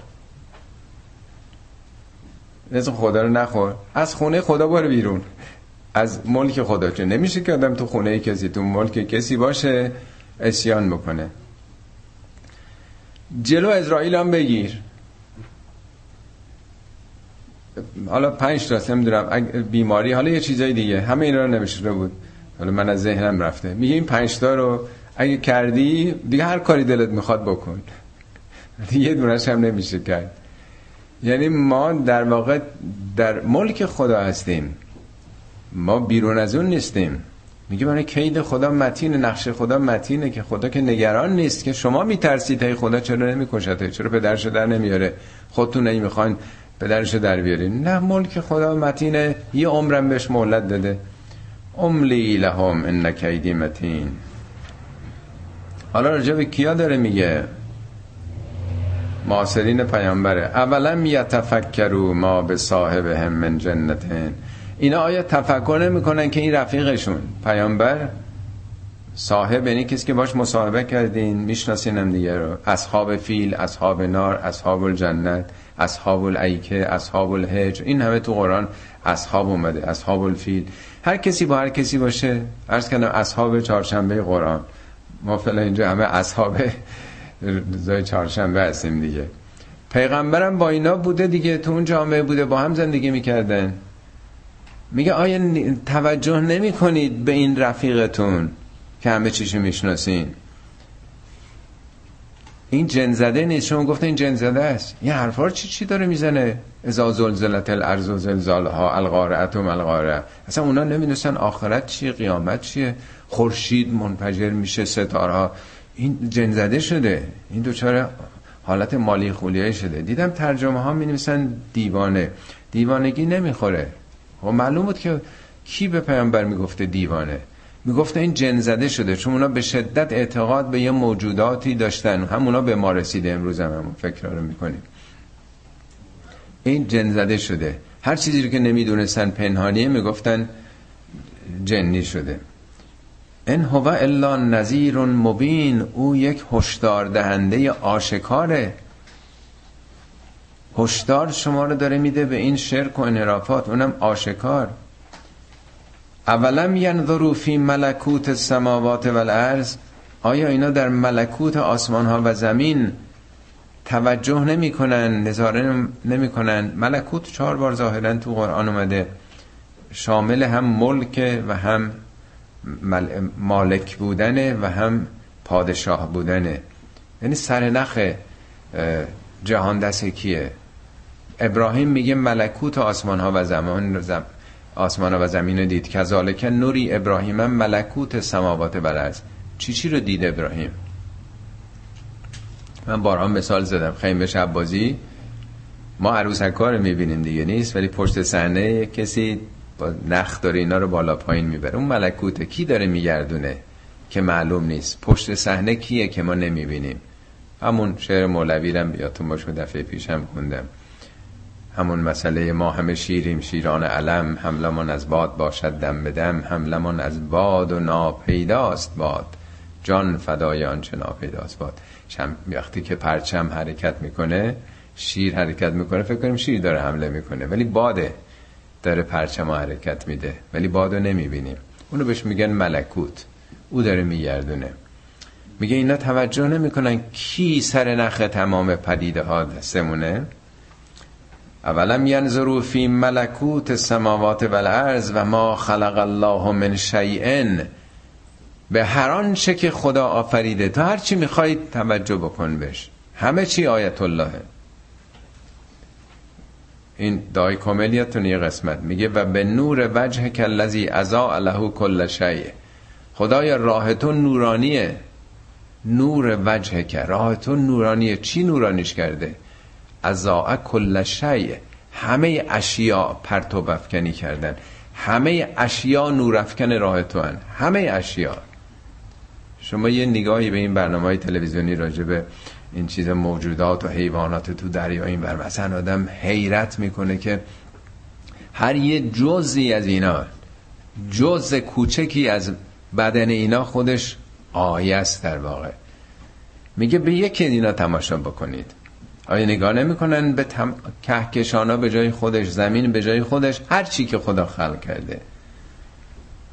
رزق خدا رو نخور. از خونه خدا برو بیرون. از ملک خدا چون نمیشه که آدم تو خونه کسی تو ملک کسی باشه اسیان بکنه. جلو اسرائیل هم بگیر. حالا پنج تا نمی‌دونم بیماری حالا یه چیزای دیگه. همه اینا رو نمیشه بود. حالا من از ذهنم رفته. میگه این پنج تا رو اگه کردی دیگه هر کاری دلت می‌خواد بکن. یه دونش هم نمیشه کرد. یعنی ما در واقع در ملک خدا هستیم. ما بیرون از اون نیستیم. میگه برای کید خدا متین نقشه خدا متینه که خدا که نگران نیست که شما میترسید. ای خدا چرا نمیکشته چرا پدرشو در نمیاره؟ خودتون نمی‌خواین پدرشو در بیارین. نه ملک خدا متینه. یه عمرم بهش مهلت داده. املی لهم ان کیدی متین. حالا راجع به کیا داره میگه؟ معاصرین پیامبره. اولا یتفکروا ما به صاحب هم من جنتین. اینا آیا تفکر نمی‌کنن که این رفیقشون؟ پیامبر صاحب یعنی کسی که باش مصاحبه کردین می‌شناسین هم دیگه رو. اصحاب فیل اصحاب نار اصحاب الجنت اصحاب الایکه اصحاب الهج این همه تو قرآن اصحاب اومده اصحاب الفیل. هر کسی با هر کسی باشه. عرض کنم اصحاب چهارشنبه قرآن. ما فعلا اینجا همه اصحاب روزای چهارشنبه هستیم دیگه. پیغمبرم با اینا بوده دیگه تو اون جامعه بوده با هم زندگی می‌کردن. میگه آیا توجه نمی کنید به این رفیقتون که همه چیشو می‌شناسین؟ این جنزده نیست. شما گفته این جنزده است. این حرفا چی چی داره می‌زنه؟ ازا زلزلت الارض و زلزالها القارعت و ملقاره اصلا اونا نمی‌دونستن آخرت چیه قیامت چیه. خورشید منفجر میشه ستارها این جنزده شده. این دوچاره حالت مالی خولیه شده. دیدم ترجمه ها می نویسن دیوانه. دیوانگی نمی‌خوره. و خب معلوم بود که کی به پیامبر می‌گفته دیوانه. می‌گفته این جن زده شده چون اونا به شدت اعتقاد به یه موجوداتی داشتن. همونا به ما رسیده امروز هم همون فکر رو می‌کنیم. این جن زده شده. هر چیزی رو که نمی‌دونستن پنهانیه می‌گفتن جنی شده. ان هو الا نذیر مبین او یک هشدار دهنده آشکاره. هشدار شما رو داره میده به این شرک و انحرافات. اونم آشکار. اولم ینظروا فی ملکوت السماوات والارض. آیا اینا در ملکوت آسمان ها و زمین توجه نمی‌کنن نظاره نمی‌کنن؟ ملکوت چهار بار ظاهرا تو قرآن اومده. شامل هم ملک و هم مالک بودنه و هم پادشاه بودنه. یعنی سرنخ جهان دست کیه؟ ابراهیم میگه ملکوت آسمان ها و زمان زم آسمان ها و زمین رو دید. کذالک نوری ابراهیم ملکوت سماوات بلرز چی چی رو دید ابراهیم؟ من بارها مثال زدم. خیمه شب بازی ما عروسکار رو می‌بینیم دیگه نیست؟ ولی پشت صحنه کسی با نخ داره اینا رو بالا پایین می‌بره. اون ملکوته کی داره میگردونه که معلوم نیست؟ پشت صحنه کیه که ما نمی‌بینیم؟ همون شعر مولوی رو بیاتون باشه دفعه پیشم خوندم. همون مسئله ما همه شیریم شیران علم حملمان از باد باشد دم به دم حملمان از باد و ناپیداست باد. جان فدای آنچه ناپیداست باد. وقتی که پرچم حرکت می‌کنه شیر حرکت می‌کنه فکر کنیم شیر داره حمله می‌کنه ولی باده داره پرچم حرکت میده ولی بادو نمی‌بینیم. اونو بهش میگن ملکوت. او داره میگردونه. میگه اینا توجه نمی‌کنن کی سر نخ تمام پدیده ها دستمونه؟ اولم ینظروا فی ملکوت السماوات والارض و ما خلق الله من شیئن به هر آنچه که خدا آفریده. تا هر چی می‌خواید توجه بکن بش همه چی آیت اللهه این دای کاملیتون یه قسمت. میگه و به نور وجه کلذی ازا له کل شیء. خدای راهتون نورانیه. نور وجه که راهتون نورانیه. چی نورانیش کرده؟ ازا کل شیء. همه اشیا پرتو افکنی کردن. همه اشیا نورافکن راه تو هن. همه اشیا. شما یه نگاهی به این برنامه های تلویزیونی راجبه این چیز موجودات و حیوانات تو دریا این بر مثلا آدم حیرت می‌کنه که هر یه جزی از اینا جز کوچکی از بدن اینا خودش آیه است در واقع. میگه به یکی اینا تماشا بکنید. آیا نگاه نمی‌کنن به تم... کهکشانا به جای خودش زمین به جای خودش هر چی که خدا خلق کرده.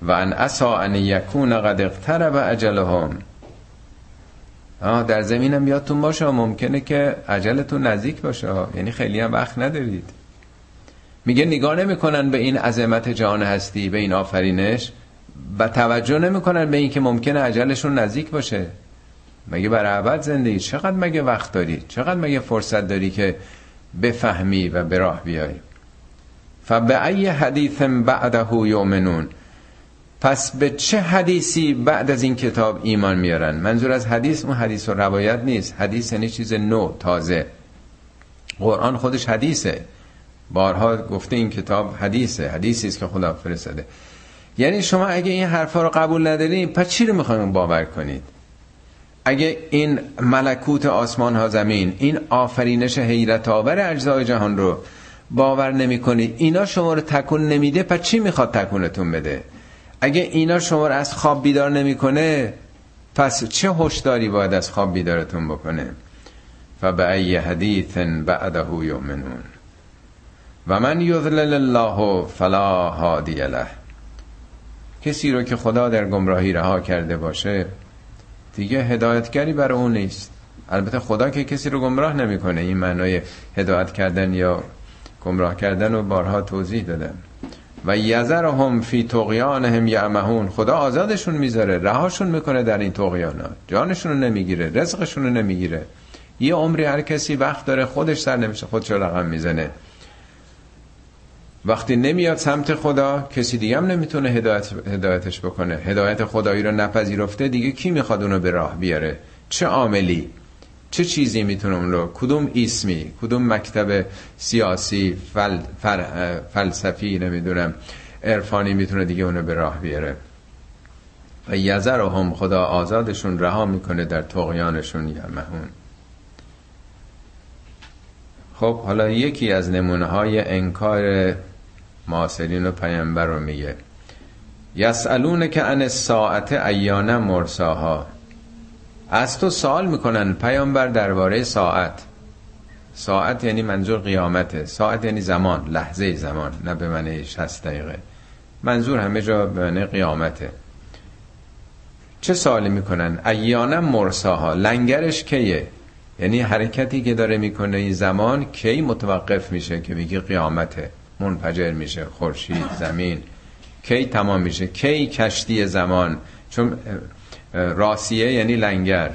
و ان اسا ان یکون قد اقترب اجلهم. در زمینم یادتون باشه ممکنه که عجلتون نزدیک باشه. یعنی خیلی هم وقت ندارید. میگه نگاه نمی‌کنن به این عظمت جهان هستی به این آفرینش. و توجه نمی‌کنن به این که ممکنه عجلشون نزدیک باشه. مگه بر عبد زندگی؟ چقدر مگه وقت داری؟ چقدر مگه فرصت داری که بفهمی و به راه بیای؟ فبه ای حدیث بعده یومنون پس به چه حدیثی بعد از این کتاب ایمان میارن؟ منظور از حدیث اون حدیث و روایت نیست. حدیث یعنی چیز نو تازه. قرآن خودش حدیثه. بارها گفته این کتاب حدیثه. حدیثی است که خدا فرستاده. یعنی شما اگه این حرفا رو قبول ندارین پس چی رو می‌خواین باور کنید؟ اگه این ملکوت آسمان ها زمین این آفرینش حیرت آور اجزای جهان رو باور نمی کنید اینا شما رو تکون نمیده پس چی می‌خواد تکونتون بده؟ اگه اینا شما رو از خواب بیدار نمی‌کنه پس چه هشداری باید از خواب بیدارتون بکنه؟ و به ای حدیث بعده یؤمنون. و من یضلل الله فلا هادی له. کسی رو که خدا در گمراهی رها کرده باشه دیگه هدایتگری برای اون نیست. البته خدا که کسی رو گمراه نمی‌کنه این معنای هدایت کردن یا گمراه کردن و بارها توضیح دادن و هم فی طغیانهم یعمهون. خدا آزادشون می‌ذاره رهاشون می‌کنه در این طغیانات جانشون رو نمی‌گیره رزقشون رو نمی‌گیره. یه عمری هر کسی وقت داره خودش سر نمیشه خودش رقم می‌زنه. وقتی نمیاد سمت خدا کسی دیگه هم نمی‌تونه هدایت هدایتش بکنه. هدایت خدایی رو نپذیرفته دیگه کی می‌خواد اونو به راه بیاره؟ چه عاملی؟ چه چیزی می‌تونه اون رو کدوم اسمی کدوم مکتب سیاسی فل... فلسفی نمی‌دونم عرفانی می‌تونه دیگه اونو به راه بیاره؟ و یزر هم خدا آزادشون رها می‌کنه در تقیانشون یا مهون. خب حالا یکی از نمونه های انکار معاصرین و پیامبر رو میگه. یسالون که ان ساعت ایانه مرساها. از تو سوال می‌کنن پیامبر درباره ساعت. ساعت یعنی منظور قیامته. ساعت یعنی زمان لحظه زمان نه به معنی 60 دقیقه. منظور همه جا به معنی قیامته. چه سوالی می‌کنن؟ ایانه مرساها. لنگرش کیه؟ یعنی حرکتی که داره می‌کنه این زمان کی متوقف میشه که میگه قیامته؟ منفجر میشه خورشید زمین. کی تمام میشه؟ کی کشتی زمان؟ چون راسیه یعنی لنگر.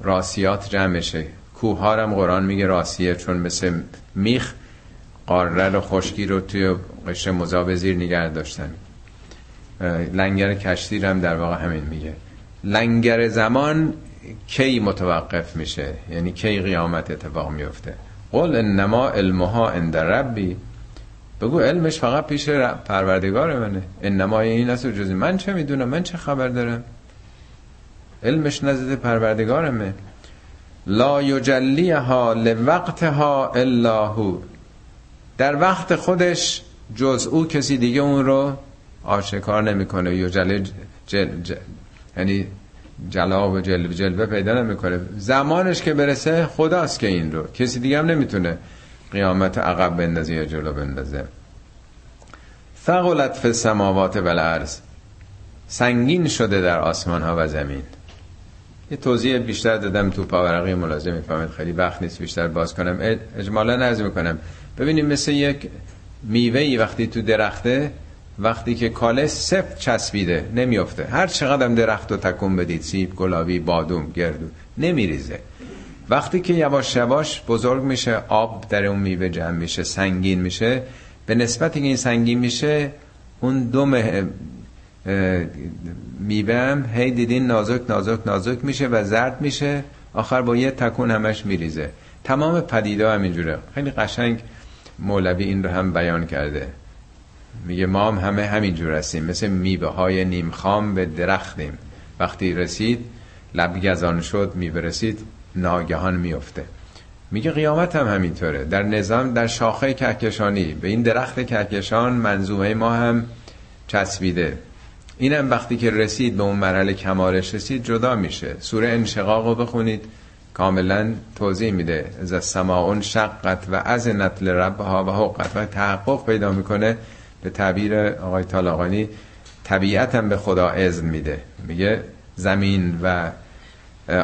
راسیات جمع میشه کوه هم قرآن میگه راسیه چون مثل میخ قاره و خشکی رو توی قشر مذاب زیر نگه داشتن. لنگر کشتی هم در واقع همین میگه. لنگر زمان کی متوقف میشه؟ یعنی کی قیامت اتفاق میفته؟ قول انما علمها عند ربی. بگو علمش فقط پیش پروردگار منه. انما این است جزی من چه می‌دونم؟ من چه خبر دارم؟ علمش نزد پروردگارمه. لا یجلیها لوقتها الا هو در وقت خودش جز او کسی دیگه اون رو آشکار نمی‌کنه. یا جل جل جل یعنی جلا و جلوه جلوه پیدا نمی‌کنه. زمانش که برسه خداست که این رو. کسی دیگه هم نمی‌تونه. قیامت عقب بندازه یا جلو بندازه. ثقلت فی السماوات والارض سنگین شده در آسمان ها و زمین. یه توضیح بیشتر دادم تو پاورقی ملازم می‌فهمید. خیلی وقت نیست بیشتر باز کنم. اجمالا عرض می‌کنم. ببینیم مثل یک میوه وقتی تو درخته وقتی که کاله سفت چسبیده نمیافته. هر چقدر درخت رو تکون بدید سیب گلابی بادوم گردو نمیریزه. وقتی که یواش یواش بزرگ میشه آب در اون میوه جمع میشه سنگین میشه. به نسبتی که این سنگین میشه اون دو میوه هم هی دیدین نازک نازک نازک میشه و زرد میشه. آخر با یه تکون همش میریزه. تمام پدیده همینجوره خیلی قشنگ مولوی این رو هم بیان کرده. میگه ما هم همه همینجور هستیم. مثل میوه های نیمخام به درختیم. وقتی رسید لب گزان شد میوه ناگهان میفته. میگه قیامت هم همینطوره. در نظام در شاخه کهکشانی به این درخت کهکشان منظومه ما هم چسبیده. اینم وقتی که رسید به اون مرحله کمالش رسید جدا میشه. سوره انشقاق رو بخونید. کاملا توضیح میده. از سماعون شقت و از نتل ربها و حقت. و تحقق پیدا می‌کنه به تعبیر آقای طالاقانی طبیعتم به خدا اذن میده. میگه زمین و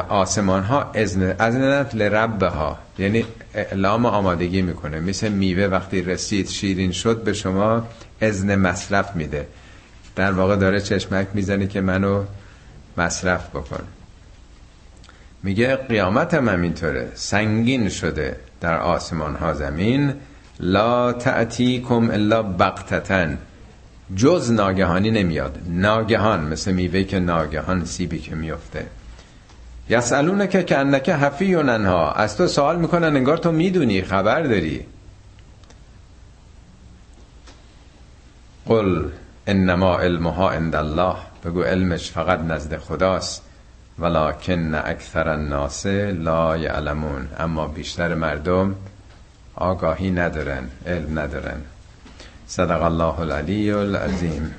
آسمان ها اذن اذنت لربها. یعنی اعلام آمادگی می‌کنه. مثل میوه وقتی رسید شیرین شد به شما اذن مصرف میده. در واقع داره چشمک می‌زنه که منو مصرف بکن. میگه قیامت هم همینطوره سنگین شده در آسمان ها زمین. لا کم الا بقتتن جز ناگهانی نمیاد. ناگهان مثل میوه که ناگهان سیبی که میفته یسالونه که کنکه حفی و ننها از تو سوال می‌کنن انگار تو می‌دونی خبر داری. قل انما علمها عند الله. بگو علمش فقط نزد خداست. ولکن اکثر الناس لا یعلمون. اما بیشتر مردم آگاهی ندارن علم ندارن. صدق الله العلی العظیم.